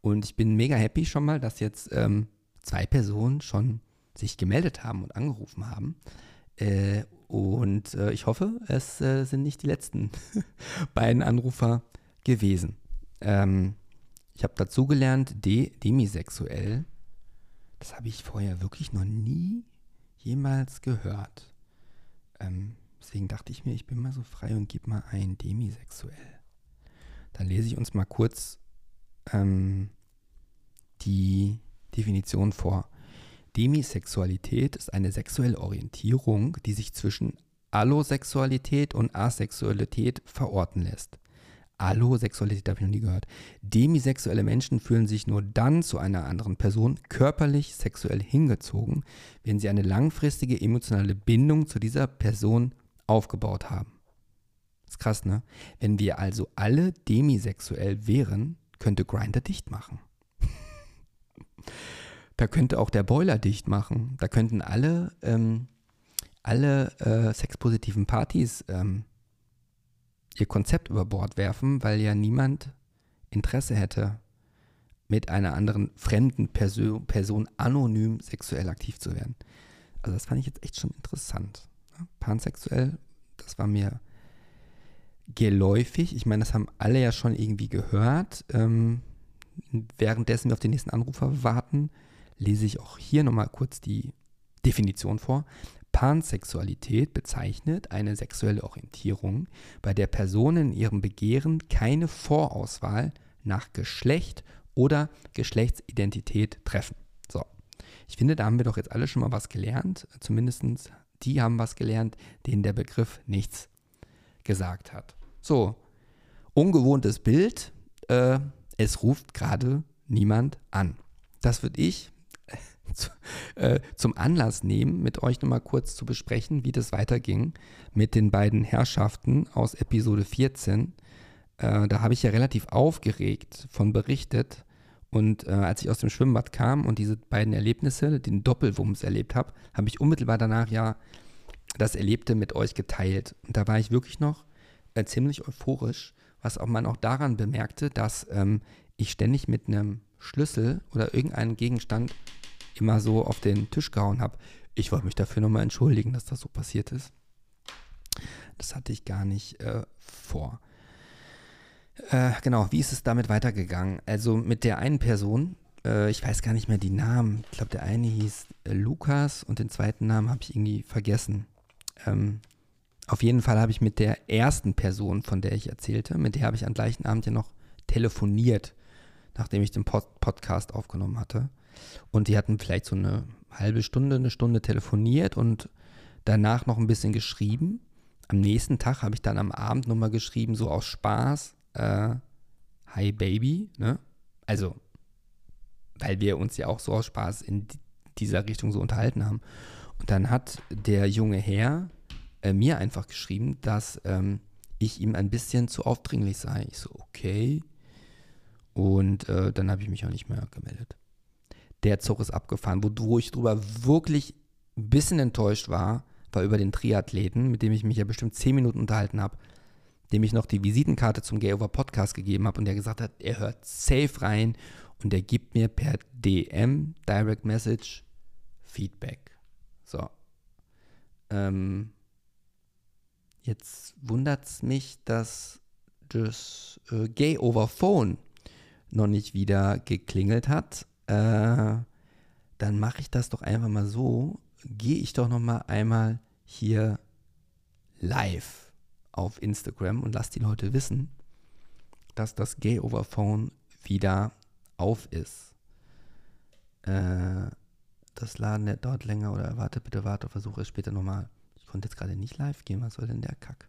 Und ich bin mega happy schon mal, dass jetzt ähm, zwei Personen schon sich gemeldet haben und angerufen haben. Äh, und äh, ich hoffe, es äh, sind nicht die letzten beiden Anrufer gewesen. Ähm, ich habe dazugelernt, de demisexuell. Das habe ich vorher wirklich noch nie jemals gehört. Ähm, Deswegen dachte ich mir, ich bin mal so frei und gebe mal ein demisexuell. Dann lese ich uns mal kurz ähm, die Definition vor. Demisexualität ist eine sexuelle Orientierung, die sich zwischen Allosexualität und Asexualität verorten lässt. Allosexualität habe ich noch nie gehört. Demisexuelle Menschen fühlen sich nur dann zu einer anderen Person körperlich sexuell hingezogen, wenn sie eine langfristige emotionale Bindung zu dieser Person aufgebaut haben. Ist krass, ne? Wenn wir also alle demisexuell wären, könnte Grinder dicht machen. da könnte auch der Boiler dicht machen. Da könnten alle, ähm, alle äh, sexpositiven Partys ähm, ihr Konzept über Bord werfen, weil ja niemand Interesse hätte, mit einer anderen fremden Perso Person anonym sexuell aktiv zu werden. Also das fand ich jetzt echt schon interessant pansexuell, das war mir geläufig. Ich meine, das haben alle ja schon irgendwie gehört. Ähm, währenddessen wir auf den nächsten Anrufer warten, lese ich auch hier nochmal kurz die Definition vor. Pansexualität bezeichnet eine sexuelle Orientierung, bei der Personen in ihrem Begehren keine Vorauswahl nach Geschlecht oder Geschlechtsidentität treffen. So, ich finde, da haben wir doch jetzt alle schon mal was gelernt. Zumindest die haben was gelernt, denen der Begriff nichts gesagt hat. So, ungewohntes Bild. Äh, es ruft gerade niemand an. Das würde ich zu, äh, zum Anlass nehmen, mit euch nochmal kurz zu besprechen, wie das weiterging mit den beiden Herrschaften aus Episode 14. Äh, da habe ich ja relativ aufgeregt von berichtet. Und äh, als ich aus dem Schwimmbad kam und diese beiden Erlebnisse, den Doppelwumms erlebt habe, habe ich unmittelbar danach ja das Erlebte mit euch geteilt. Und da war ich wirklich noch äh, ziemlich euphorisch, was auch man auch daran bemerkte, dass ähm, ich ständig mit einem Schlüssel oder irgendeinem Gegenstand immer so auf den Tisch gehauen habe. Ich wollte mich dafür nochmal entschuldigen, dass das so passiert ist. Das hatte ich gar nicht äh, vor. Äh, genau, wie ist es damit weitergegangen? Also mit der einen Person, äh, ich weiß gar nicht mehr die Namen. Ich glaube, der eine hieß äh, Lukas und den zweiten Namen habe ich irgendwie vergessen. Ähm, auf jeden Fall habe ich mit der ersten Person, von der ich erzählte, mit der habe ich am gleichen Abend ja noch telefoniert, nachdem ich den Pod Podcast aufgenommen hatte. Und die hatten vielleicht so eine halbe Stunde, eine Stunde telefoniert und danach noch ein bisschen geschrieben. Am nächsten Tag habe ich dann am Abend nochmal geschrieben, so aus Spaß, äh, Hi Baby, ne? Also, weil wir uns ja auch so aus Spaß in dieser Richtung so unterhalten haben. Und dann hat der junge Herr äh, mir einfach geschrieben, dass ähm, ich ihm ein bisschen zu aufdringlich sei. Ich so, okay. Und äh, dann habe ich mich auch nicht mehr gemeldet. Der Zug ist abgefahren. Wo, wo ich drüber wirklich ein bisschen enttäuscht war, war über den Triathleten, mit dem ich mich ja bestimmt zehn Minuten unterhalten habe, dem ich noch die Visitenkarte zum Gay Over Podcast gegeben habe und der gesagt hat, er hört safe rein und er gibt mir per DM, Direct Message, Feedback. So. Ähm, jetzt wundert es mich, dass das äh, Gay Over Phone noch nicht wieder geklingelt hat. Äh, dann mache ich das doch einfach mal so. Gehe ich doch noch mal einmal hier live auf Instagram und lasst die Leute wissen, dass das Gay Over Phone wieder auf ist. Äh, das Laden der dort länger oder warte, bitte warte, versuche es später nochmal. Ich konnte jetzt gerade nicht live gehen, was soll denn der Kack?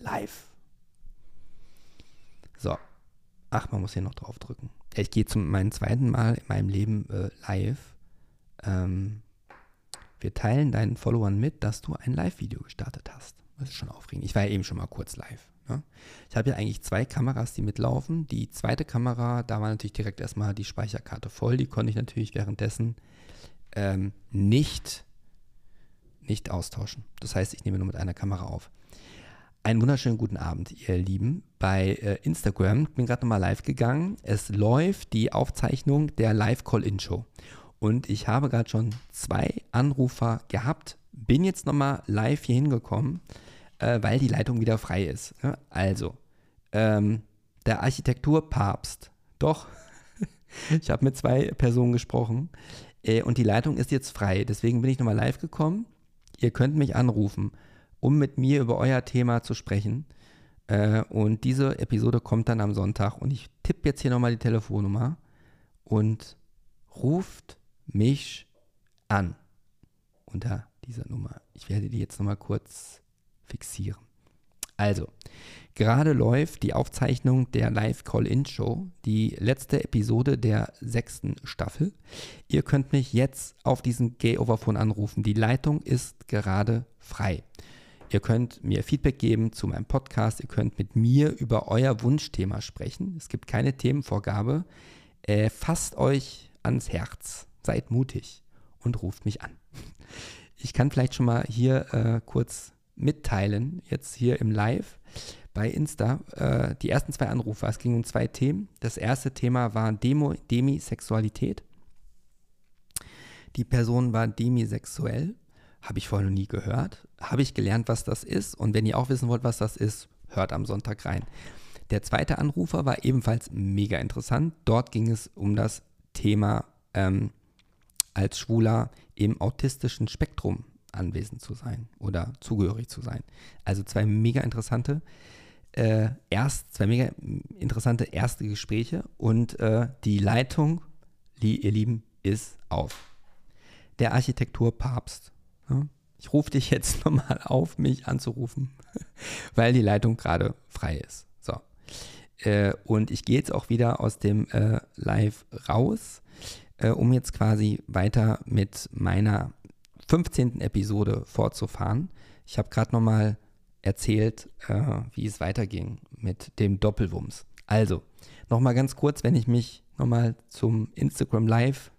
Live. So. Ach, man muss hier noch drauf drücken. Ich gehe zum meinen zweiten Mal in meinem Leben äh, live. Ähm, wir teilen deinen Followern mit, dass du ein Live-Video gestartet hast. Das ist schon aufregend. Ich war ja eben schon mal kurz live. Ne? Ich habe ja eigentlich zwei Kameras, die mitlaufen. Die zweite Kamera, da war natürlich direkt erstmal die Speicherkarte voll. Die konnte ich natürlich währenddessen ähm, nicht, nicht austauschen. Das heißt, ich nehme nur mit einer Kamera auf. Einen wunderschönen guten Abend, ihr Lieben. Bei äh, Instagram bin gerade nochmal live gegangen. Es läuft die Aufzeichnung der Live-Call-In-Show. Und ich habe gerade schon zwei Anrufer gehabt. Bin jetzt nochmal live hier hingekommen äh, weil die Leitung wieder frei ist. Ja, also, ähm, der Architekturpapst, doch, ich habe mit zwei Personen gesprochen äh, und die Leitung ist jetzt frei. Deswegen bin ich nochmal live gekommen. Ihr könnt mich anrufen, um mit mir über euer Thema zu sprechen. Äh, und diese Episode kommt dann am Sonntag und ich tippe jetzt hier nochmal die Telefonnummer und ruft mich an unter dieser Nummer. Ich werde die jetzt nochmal kurz fixieren. Also, gerade läuft die Aufzeichnung der Live-Call-In-Show, die letzte Episode der sechsten Staffel. Ihr könnt mich jetzt auf diesen Gay-Overphone anrufen. Die Leitung ist gerade frei. Ihr könnt mir Feedback geben zu meinem Podcast. Ihr könnt mit mir über euer Wunschthema sprechen. Es gibt keine Themenvorgabe. Äh, fasst euch ans Herz. Seid mutig und ruft mich an. Ich kann vielleicht schon mal hier äh, kurz mitteilen, jetzt hier im Live bei Insta. Äh, die ersten zwei Anrufe, es ging um zwei Themen. Das erste Thema war Demo, Demisexualität. Die Person war demisexuell, habe ich vorher noch nie gehört. Habe ich gelernt, was das ist. Und wenn ihr auch wissen wollt, was das ist, hört am Sonntag rein. Der zweite Anrufer war ebenfalls mega interessant. Dort ging es um das Thema ähm, als Schwuler im autistischen Spektrum anwesend zu sein oder zugehörig zu sein. Also zwei mega interessante, äh, erst, zwei mega interessante erste Gespräche und äh, die Leitung, die, ihr Lieben, ist auf. Der Architekturpapst. Ja? Ich rufe dich jetzt nochmal auf, mich anzurufen, weil die Leitung gerade frei ist. So. Äh, und ich gehe jetzt auch wieder aus dem äh, Live raus, äh, um jetzt quasi weiter mit meiner 15. Episode fortzufahren. Ich habe gerade nochmal erzählt, äh, wie es weiterging mit dem Doppelwumms. Also, nochmal ganz kurz, wenn ich mich nochmal zum Instagram Live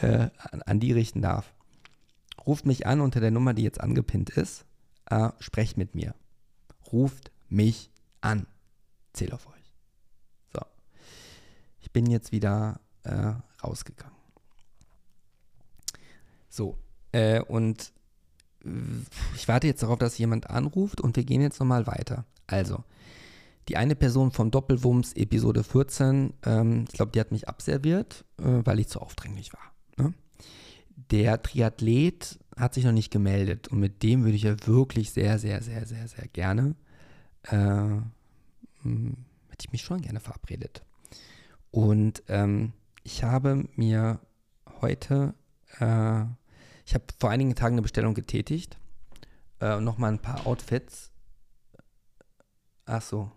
äh, an die richten darf. Ruft mich an unter der Nummer, die jetzt angepinnt ist. Äh, sprecht mit mir. Ruft mich an. Zähl auf euch. So. Ich bin jetzt wieder äh, rausgegangen. So, äh, und ich warte jetzt darauf, dass jemand anruft und wir gehen jetzt nochmal weiter. Also, die eine Person vom Doppelwumms Episode 14, ähm, ich glaube, die hat mich abserviert, äh, weil ich zu aufdringlich war. Der Triathlet hat sich noch nicht gemeldet und mit dem würde ich ja wirklich sehr, sehr, sehr, sehr, sehr gerne, äh, hm, hätte ich mich schon gerne verabredet. Und ähm, ich habe mir heute äh, ich habe vor einigen Tagen eine Bestellung getätigt. Äh, und nochmal ein paar Outfits. Ach so.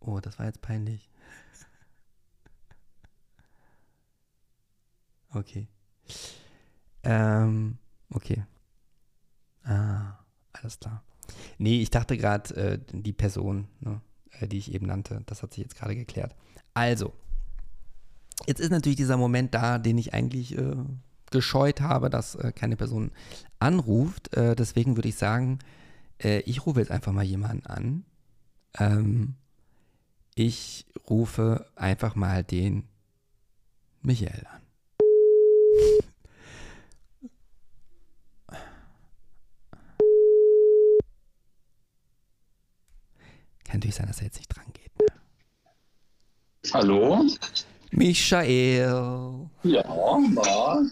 Oh, das war jetzt peinlich. Okay. Ähm, okay. Ah, alles klar. Nee, ich dachte gerade, äh, die Person, ne, äh, die ich eben nannte, das hat sich jetzt gerade geklärt. Also, Jetzt ist natürlich dieser Moment da, den ich eigentlich äh, gescheut habe, dass äh, keine Person anruft. Äh, deswegen würde ich sagen, äh, ich rufe jetzt einfach mal jemanden an. Ähm, ich rufe einfach mal den Michael an. Kann natürlich sein, dass er jetzt nicht dran geht. Ne? Hallo? Michael. Ja, was?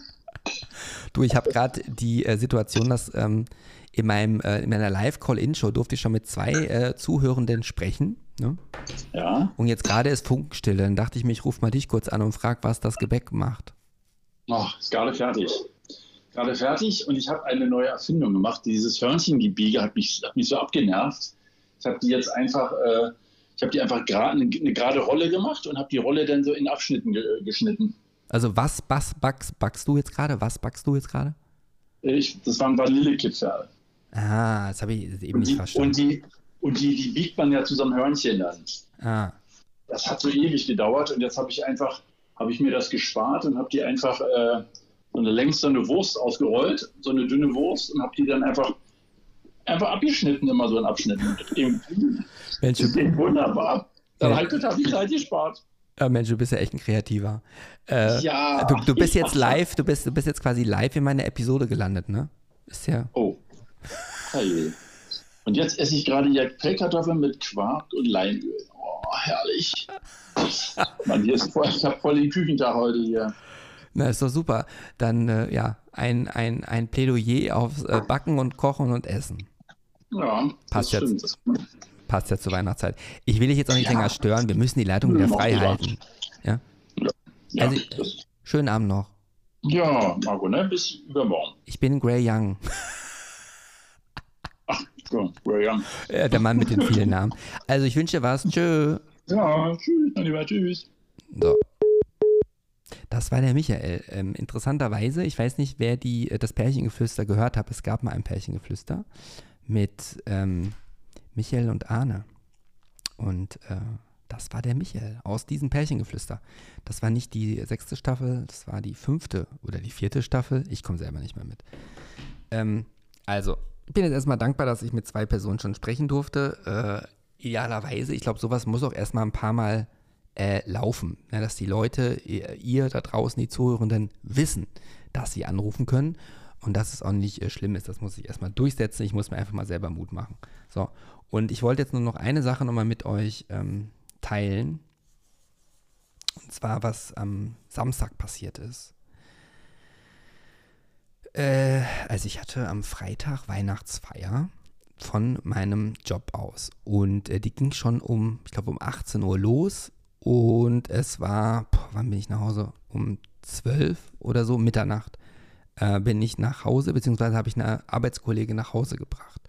Du, ich habe gerade die äh, Situation, dass ähm, in, meinem, äh, in meiner Live-Call-In-Show durfte ich schon mit zwei äh, Zuhörenden sprechen. Ne? Ja. Und jetzt gerade ist Funkenstille. Dann dachte ich mir, ich rufe mal dich kurz an und frage, was das Gebäck macht. Ach, ist gerade fertig. Gerade fertig und ich habe eine neue Erfindung gemacht. Dieses Hörnchengebiege hat mich, hat mich so abgenervt. Ich habe die jetzt einfach, äh, ich habe die einfach gra eine, eine gerade Rolle gemacht und habe die Rolle dann so in Abschnitten ge geschnitten. Also was, was backst, backst du jetzt gerade? Was backst du jetzt gerade? Ich, das waren Vanillekipferl. Ah, das habe ich eben Und nicht die, verstanden. und, die, und die, die biegt man ja zusammen Hörnchen dann. ah, Das hat so ewig gedauert und jetzt habe ich einfach, habe ich mir das gespart und habe die einfach äh, so eine längst so eine Wurst ausgerollt, so eine dünne Wurst und habe die dann einfach einfach abgeschnitten, immer so in Abschnitten. Mensch, das du, geht wunderbar. Dann Ja. halt total viel Zeit gespart. äh, Mensch, du bist ja echt ein Kreativer. Äh, Ja, du, du bist jetzt live, du bist, du bist jetzt quasi live in meiner Episode gelandet, ne? Ist ja. Oh. Hey. Und jetzt esse ich gerade Pellkartoffeln mit Quark und Leinöl. Oh, herrlich. Mann, hier ist voll, ich habe voll den Küchentag heute hier. Na, ist doch super. Dann, äh, ja, ein, ein, ein Plädoyer aufs äh, Backen und Kochen und Essen. Ja, Passt das jetzt. stimmt. Passt ja zur Weihnachtszeit. Ich will dich jetzt auch nicht Ja. länger stören. Wir müssen die Leitung wieder frei halten. Ja? Ja, Also- Schönen Abend noch. ja, Marco, ne? Bis übermorgen. Ich bin Gray Young, So, well, ja. äh, der Mann mit den vielen Namen. Also ich wünsche dir was. Tschö. ja, tschüss, mein Lieber, tschüss. So. Das war der Michael. Ähm, interessanterweise, ich weiß nicht, wer die, äh, das Pärchengeflüster gehört hat. Es gab mal ein Pärchengeflüster mit ähm, Michael und Arne. Und äh, das war der Michael aus diesem Pärchengeflüster. Das war nicht die sechste Staffel, das war die fünfte oder die vierte Staffel. Ich komme selber nicht mehr mit. Ähm, also, ich bin jetzt erstmal dankbar, dass ich mit zwei Personen schon sprechen durfte. Äh, idealerweise, ich glaube, sowas muss auch erstmal ein paar Mal äh, laufen. Ja, dass die Leute, ihr, ihr da draußen, die Zuhörenden, wissen, dass sie anrufen können und dass es auch nicht äh, schlimm ist. Das muss ich erstmal durchsetzen. Ich muss mir einfach mal selber Mut machen. So, und ich wollte jetzt nur noch eine Sache nochmal mit euch ähm, teilen. Und zwar, was am Samstag passiert ist. Äh, also ich hatte am Freitag Weihnachtsfeier von meinem Job aus. Und äh, die ging schon um, ich glaube, um 18 Uhr los. Und es war, boah, wann bin ich nach Hause? Um 12 oder so, Mitternacht, äh, bin ich nach Hause, beziehungsweise habe ich eine Arbeitskollegin nach Hause gebracht.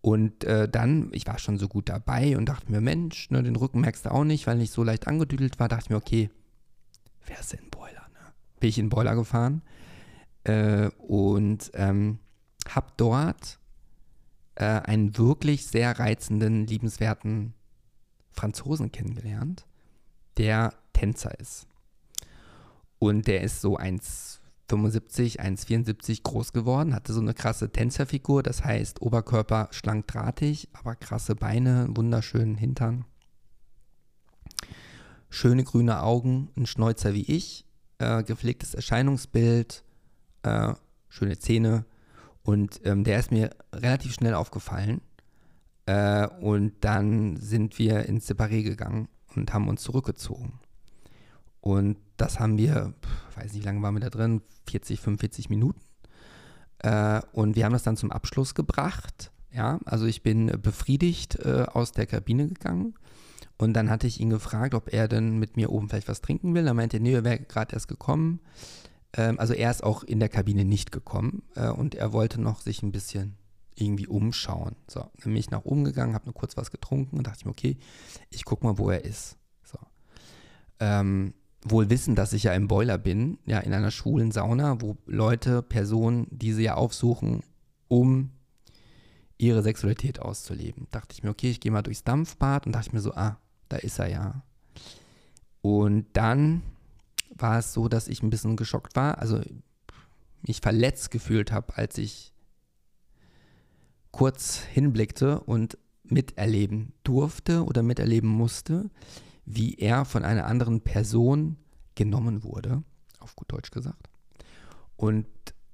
Und äh, dann, ich war schon so gut dabei und dachte mir, Mensch, ne, den Rücken merkst du auch nicht, weil ich so leicht angedüdelt war, dachte ich mir, okay, wer ist denn ein Boiler? Ne? Bin ich in den Boiler gefahren äh, und ähm, habe dort äh, einen wirklich sehr reizenden, liebenswerten Franzosen kennengelernt, der Tänzer ist. Und der ist so 1,75, 1,74 groß geworden, hatte so eine krasse Tänzerfigur, das heißt Oberkörper schlank drahtig, aber krasse Beine, wunderschönen Hintern. Schöne grüne Augen, ein Schnäuzer wie ich, äh, gepflegtes Erscheinungsbild, äh, schöne Zähne. Und ähm, der ist mir relativ schnell aufgefallen. Äh, und dann sind wir ins Separé gegangen und haben uns zurückgezogen. Und das haben wir, weiß nicht, wie lange waren wir da drin, 40, 45 Minuten. Äh, und wir haben das dann zum Abschluss gebracht. Ja, also ich bin befriedigt äh, aus der Kabine gegangen. Und dann hatte ich ihn gefragt, ob er denn mit mir oben vielleicht was trinken will. Er meinte, nee, er wäre gerade erst gekommen. Ähm, also er ist auch in der Kabine nicht gekommen. Äh, und er wollte noch sich ein bisschen irgendwie umschauen. So, dann bin ich nach oben gegangen, habe nur kurz was getrunken und dachte mir, okay, ich guck mal, wo er ist. So. Ähm, wohl wissen, dass ich ja im Boiler bin, ja, in einer schwulen Sauna, wo Leute, Personen diese ja aufsuchen, um ihre Sexualität auszuleben. Dachte ich mir, okay, ich gehe mal durchs Dampfbad und dachte ich mir so, ah, da ist er ja. Und dann war es so, dass ich ein bisschen geschockt war, also mich verletzt gefühlt habe, als ich kurz hinblickte und miterleben durfte oder miterleben musste, wie er von einer anderen Person genommen wurde, auf gut Deutsch gesagt. Und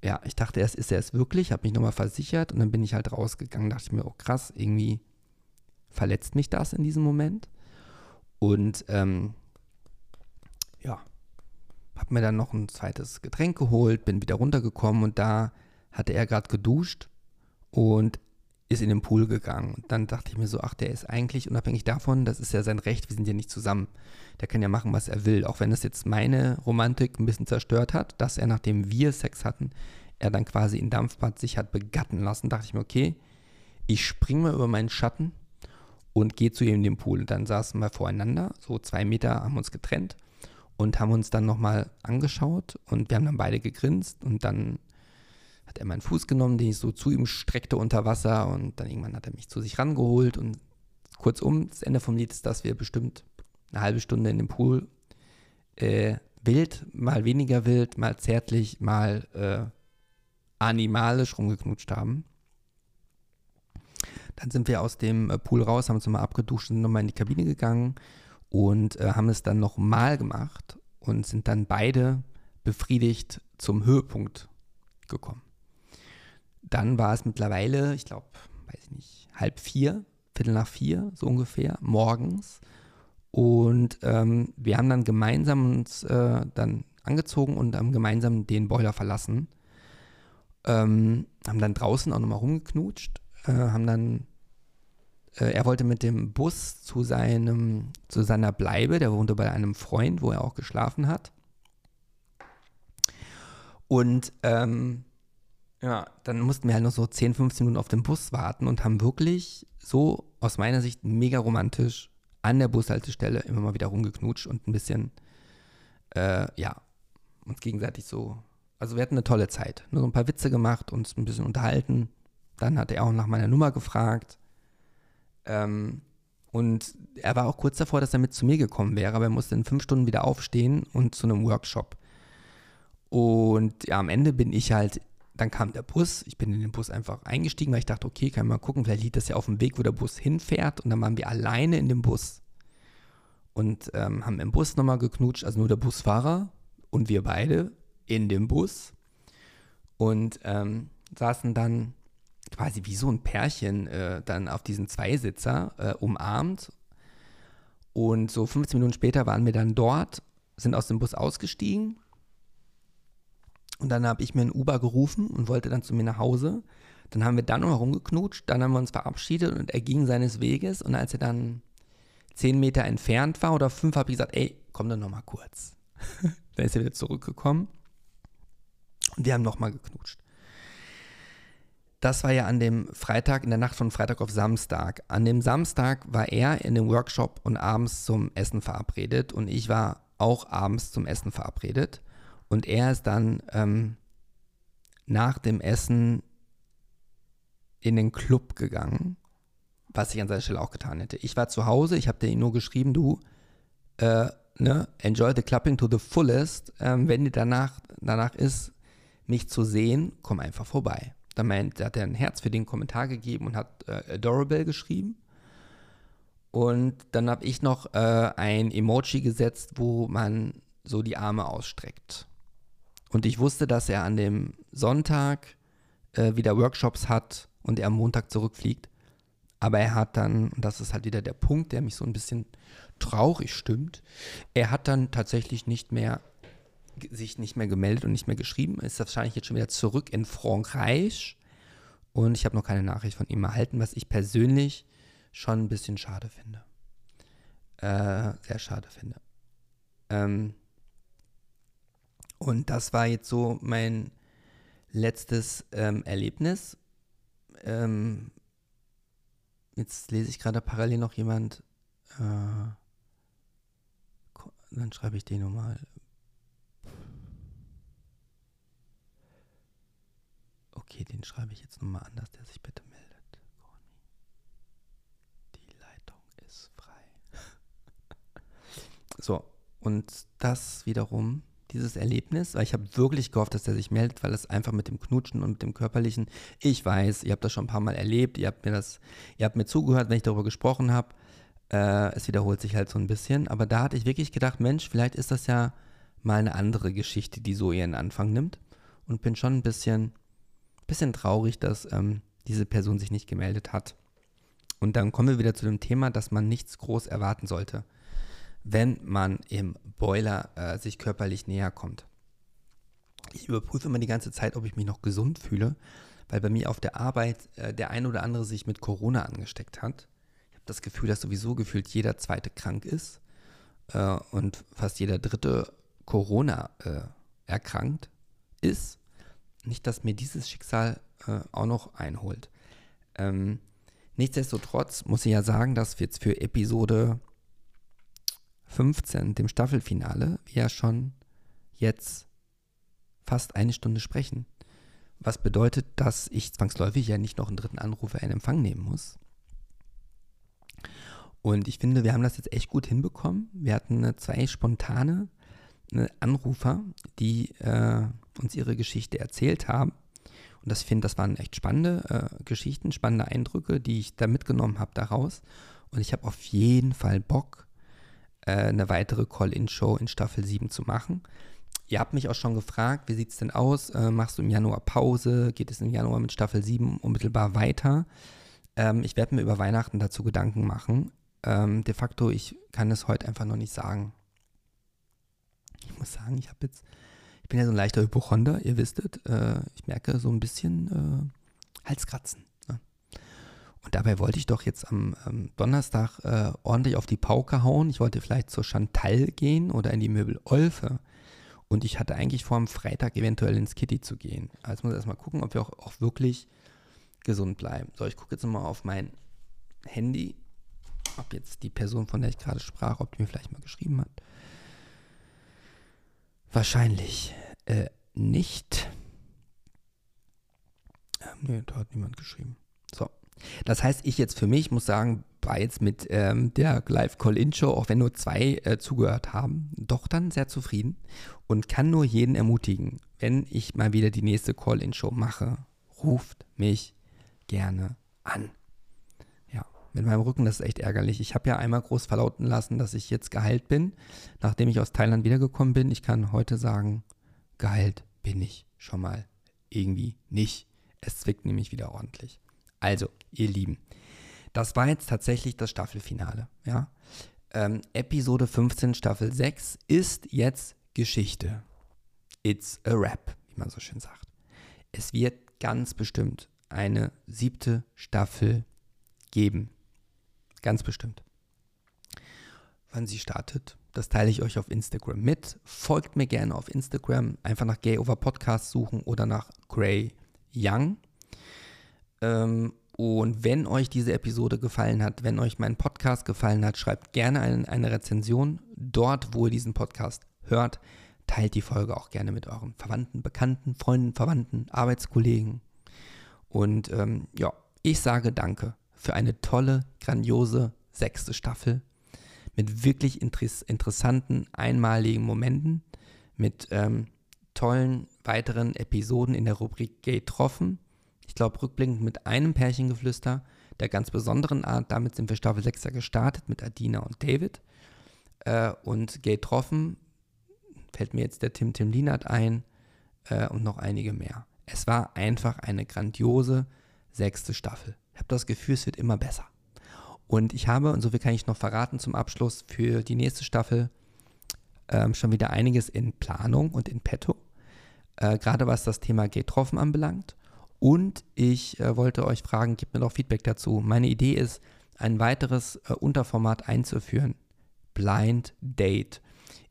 ja, ich dachte erst, ist er es wirklich, habe mich nochmal versichert und dann bin ich halt rausgegangen, dachte ich mir, oh krass, irgendwie verletzt mich das in diesem Moment. Und ähm, ja, habe mir dann noch ein zweites Getränk geholt, bin wieder runtergekommen und da hatte er gerade geduscht und ist in den Pool gegangen. Und dann dachte ich mir so, ach, der ist eigentlich unabhängig davon, das ist ja sein Recht, wir sind ja nicht zusammen. Der kann ja machen, was er will. Auch wenn das jetzt meine Romantik ein bisschen zerstört hat, dass er, nachdem wir Sex hatten, er dann quasi in Dampfbad sich hat begatten lassen, dachte ich mir, okay, ich springe mal über meinen Schatten und gehe zu ihm in den Pool. Und dann saßen wir voreinander, so zwei Meter haben uns getrennt und haben uns dann nochmal angeschaut und wir haben dann beide gegrinst und dann hat er meinen Fuß genommen, den ich so zu ihm streckte unter Wasser und dann irgendwann hat er mich zu sich rangeholt und kurzum, das Ende vom Lied ist, dass wir bestimmt eine halbe Stunde in dem Pool äh, wild, mal weniger wild, mal zärtlich, mal äh, animalisch rumgeknutscht haben. Dann sind wir aus dem äh, Pool raus, haben uns nochmal abgeduscht, sind nochmal in die Kabine gegangen und äh, haben es dann nochmal gemacht und sind dann beide befriedigt zum Höhepunkt gekommen. Dann war es mittlerweile, ich glaube, weiß ich nicht, halb vier, Viertel nach vier, so ungefähr, morgens. Und ähm, wir haben dann gemeinsam uns äh, dann angezogen und haben gemeinsam den Boiler verlassen. Ähm, haben dann draußen auch nochmal rumgeknutscht, äh, haben dann, äh, er wollte mit dem Bus zu seinem, zu seiner Bleibe, der wohnte bei einem Freund, wo er auch geschlafen hat. Und ähm, ja, dann mussten wir halt noch so 10, 15 Minuten auf den Bus warten und haben wirklich so aus meiner Sicht mega romantisch an der Bushaltestelle immer mal wieder rumgeknutscht und ein bisschen, äh, ja, uns gegenseitig so. Also wir hatten eine tolle Zeit. Nur so ein paar Witze gemacht, uns ein bisschen unterhalten. Dann hat er auch nach meiner Nummer gefragt. Ähm, und er war auch kurz davor, dass er mit zu mir gekommen wäre, aber er musste in fünf Stunden wieder aufstehen und zu einem Workshop. Und ja, am Ende bin ich halt dann kam der Bus, ich bin in den Bus einfach eingestiegen, weil ich dachte, okay, kann mal gucken, vielleicht liegt das ja auf dem Weg, wo der Bus hinfährt. Und dann waren wir alleine in dem Bus und ähm, haben im Bus nochmal geknutscht, also nur der Busfahrer und wir beide in dem Bus und ähm, saßen dann quasi wie so ein Pärchen äh, dann auf diesen Zweisitzer äh, umarmt. Und so 15 Minuten später waren wir dann dort, sind aus dem Bus ausgestiegen und dann habe ich mir ein Uber gerufen und wollte dann zu mir nach Hause. Dann haben wir dann noch rumgeknutscht, dann haben wir uns verabschiedet und er ging seines Weges. Und als er dann zehn Meter entfernt war oder fünf, habe ich gesagt, ey, komm doch noch mal kurz. dann ist er wieder zurückgekommen und wir haben noch mal geknutscht. Das war ja an dem Freitag, in der Nacht von Freitag auf Samstag. An dem Samstag war er in dem Workshop und abends zum Essen verabredet und ich war auch abends zum Essen verabredet. Und er ist dann ähm, nach dem Essen in den Club gegangen, was ich an seiner Stelle auch getan hätte. Ich war zu Hause, ich habe dir nur geschrieben, du, äh, ne, enjoy the clubbing to the fullest. Ähm, wenn dir danach, danach ist, mich zu sehen, komm einfach vorbei. Meint, hat er ein Herz für den Kommentar gegeben und hat äh, adorable geschrieben. Und dann habe ich noch äh, ein Emoji gesetzt, wo man so die Arme ausstreckt. Und ich wusste, dass er an dem Sonntag äh, wieder Workshops hat und er am Montag zurückfliegt. Aber er hat dann, und das ist halt wieder der Punkt, der mich so ein bisschen traurig stimmt, er hat dann tatsächlich nicht mehr sich nicht mehr gemeldet und nicht mehr geschrieben. Ist wahrscheinlich jetzt schon wieder zurück in Frankreich. Und ich habe noch keine Nachricht von ihm erhalten, was ich persönlich schon ein bisschen schade finde. Äh, sehr schade finde. Ähm, und das war jetzt so mein letztes ähm, Erlebnis. Ähm, jetzt lese ich gerade parallel noch jemand. Äh, dann schreibe ich den nochmal. Okay, den schreibe ich jetzt nochmal anders, der sich bitte meldet. Die Leitung ist frei. so, und das wiederum dieses Erlebnis, weil ich habe wirklich gehofft, dass er sich meldet, weil es einfach mit dem Knutschen und mit dem Körperlichen, ich weiß, ihr habt das schon ein paar Mal erlebt, ihr habt mir das, ihr habt mir zugehört, wenn ich darüber gesprochen habe. Äh, es wiederholt sich halt so ein bisschen, aber da hatte ich wirklich gedacht, Mensch, vielleicht ist das ja mal eine andere Geschichte, die so ihren Anfang nimmt und bin schon ein bisschen, bisschen traurig, dass ähm, diese Person sich nicht gemeldet hat. Und dann kommen wir wieder zu dem Thema, dass man nichts groß erwarten sollte. Wenn man im Boiler äh, sich körperlich näher kommt. Ich überprüfe immer die ganze Zeit, ob ich mich noch gesund fühle, weil bei mir auf der Arbeit äh, der ein oder andere sich mit Corona angesteckt hat. Ich habe das Gefühl, dass sowieso gefühlt jeder zweite krank ist äh, und fast jeder dritte Corona äh, erkrankt ist. Nicht, dass mir dieses Schicksal äh, auch noch einholt. Ähm, nichtsdestotrotz muss ich ja sagen, dass wir jetzt für Episode 15, dem Staffelfinale, ja schon jetzt fast eine Stunde sprechen. Was bedeutet, dass ich zwangsläufig ja nicht noch einen dritten Anrufer in Empfang nehmen muss. Und ich finde, wir haben das jetzt echt gut hinbekommen. Wir hatten zwei spontane Anrufer, die äh, uns ihre Geschichte erzählt haben. Und das finde, das waren echt spannende äh, Geschichten, spannende Eindrücke, die ich da mitgenommen habe daraus. Und ich habe auf jeden Fall Bock, äh, eine weitere Call-In-Show in Staffel 7 zu machen. Ihr habt mich auch schon gefragt, wie sieht es denn aus? Äh, machst du im Januar Pause? Geht es im Januar mit Staffel 7 unmittelbar weiter? Ähm, ich werde mir über Weihnachten dazu Gedanken machen. Ähm, de facto, ich kann es heute einfach noch nicht sagen. Ich muss sagen, ich habe jetzt, ich bin ja so ein leichter Hypochonder, ihr wisstet. Äh, ich merke so ein bisschen äh, Halskratzen. Und dabei wollte ich doch jetzt am, am Donnerstag äh, ordentlich auf die Pauke hauen. Ich wollte vielleicht zur Chantal gehen oder in die Möbel Olfe. Und ich hatte eigentlich vor, am Freitag eventuell ins Kitty zu gehen. Also muss ich erstmal gucken, ob wir auch, auch wirklich gesund bleiben. So, ich gucke jetzt mal auf mein Handy, ob jetzt die Person, von der ich gerade sprach, ob die mir vielleicht mal geschrieben hat. Wahrscheinlich äh, nicht. Ähm, nee, da hat niemand geschrieben. Das heißt, ich jetzt für mich muss sagen, war jetzt mit ähm, der Live-Call-In-Show, auch wenn nur zwei äh, zugehört haben, doch dann sehr zufrieden und kann nur jeden ermutigen, wenn ich mal wieder die nächste Call-In-Show mache, ruft mich gerne an. Ja, mit meinem Rücken, das ist echt ärgerlich. Ich habe ja einmal groß verlauten lassen, dass ich jetzt geheilt bin, nachdem ich aus Thailand wiedergekommen bin. Ich kann heute sagen, geheilt bin ich schon mal irgendwie nicht. Es zwickt nämlich wieder ordentlich. Also, ihr Lieben, das war jetzt tatsächlich das Staffelfinale. Ja? Ähm, Episode 15, Staffel 6 ist jetzt Geschichte. It's a rap, wie man so schön sagt. Es wird ganz bestimmt eine siebte Staffel geben. Ganz bestimmt. Wann sie startet, das teile ich euch auf Instagram mit. Folgt mir gerne auf Instagram. Einfach nach Gay Over Podcast suchen oder nach Gray Young. Ähm, und wenn euch diese Episode gefallen hat, wenn euch mein Podcast gefallen hat, schreibt gerne eine, eine Rezension dort, wo ihr diesen Podcast hört. Teilt die Folge auch gerne mit euren Verwandten, Bekannten, Freunden, Verwandten, Arbeitskollegen. Und ähm, ja, ich sage danke für eine tolle, grandiose sechste Staffel mit wirklich interessanten, einmaligen Momenten, mit ähm, tollen weiteren Episoden in der Rubrik Getroffen ich glaube, rückblickend mit einem Pärchengeflüster der ganz besonderen Art. Damit sind wir Staffel 6 gestartet mit Adina und David. Äh, und Gay Troffen fällt mir jetzt der Tim Tim Lienert ein äh, und noch einige mehr. Es war einfach eine grandiose sechste Staffel. Ich habe das Gefühl, es wird immer besser. Und ich habe, und so viel kann ich noch verraten zum Abschluss, für die nächste Staffel ähm, schon wieder einiges in Planung und in petto. Äh, Gerade was das Thema Getroffen anbelangt. Und ich äh, wollte euch fragen, gebt mir doch Feedback dazu. Meine Idee ist, ein weiteres äh, Unterformat einzuführen. Blind Date.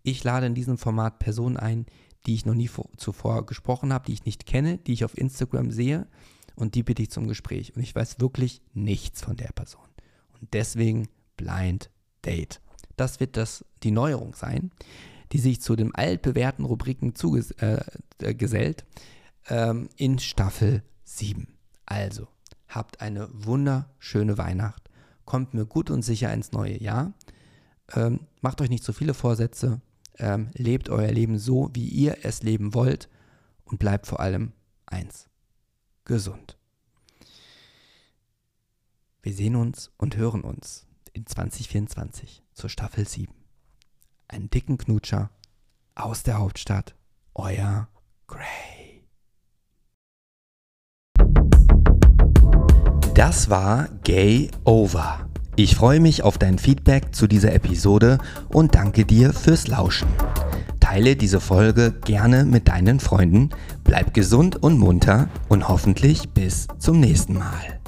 Ich lade in diesem Format Personen ein, die ich noch nie vor, zuvor gesprochen habe, die ich nicht kenne, die ich auf Instagram sehe und die bitte ich zum Gespräch. Und ich weiß wirklich nichts von der Person. Und deswegen Blind Date. Das wird das, die Neuerung sein, die sich zu den altbewährten Rubriken zugesellt äh, ähm, in Staffel 7. Also, habt eine wunderschöne Weihnacht. Kommt mir gut und sicher ins neue Jahr. Ähm, macht euch nicht zu viele Vorsätze. Ähm, lebt euer Leben so, wie ihr es leben wollt. Und bleibt vor allem eins: gesund. Wir sehen uns und hören uns in 2024 zur Staffel 7. Einen dicken Knutscher aus der Hauptstadt. Euer Gray. Das war Gay Over. Ich freue mich auf dein Feedback zu dieser Episode und danke dir fürs Lauschen. Teile diese Folge gerne mit deinen Freunden, bleib gesund und munter und hoffentlich bis zum nächsten Mal.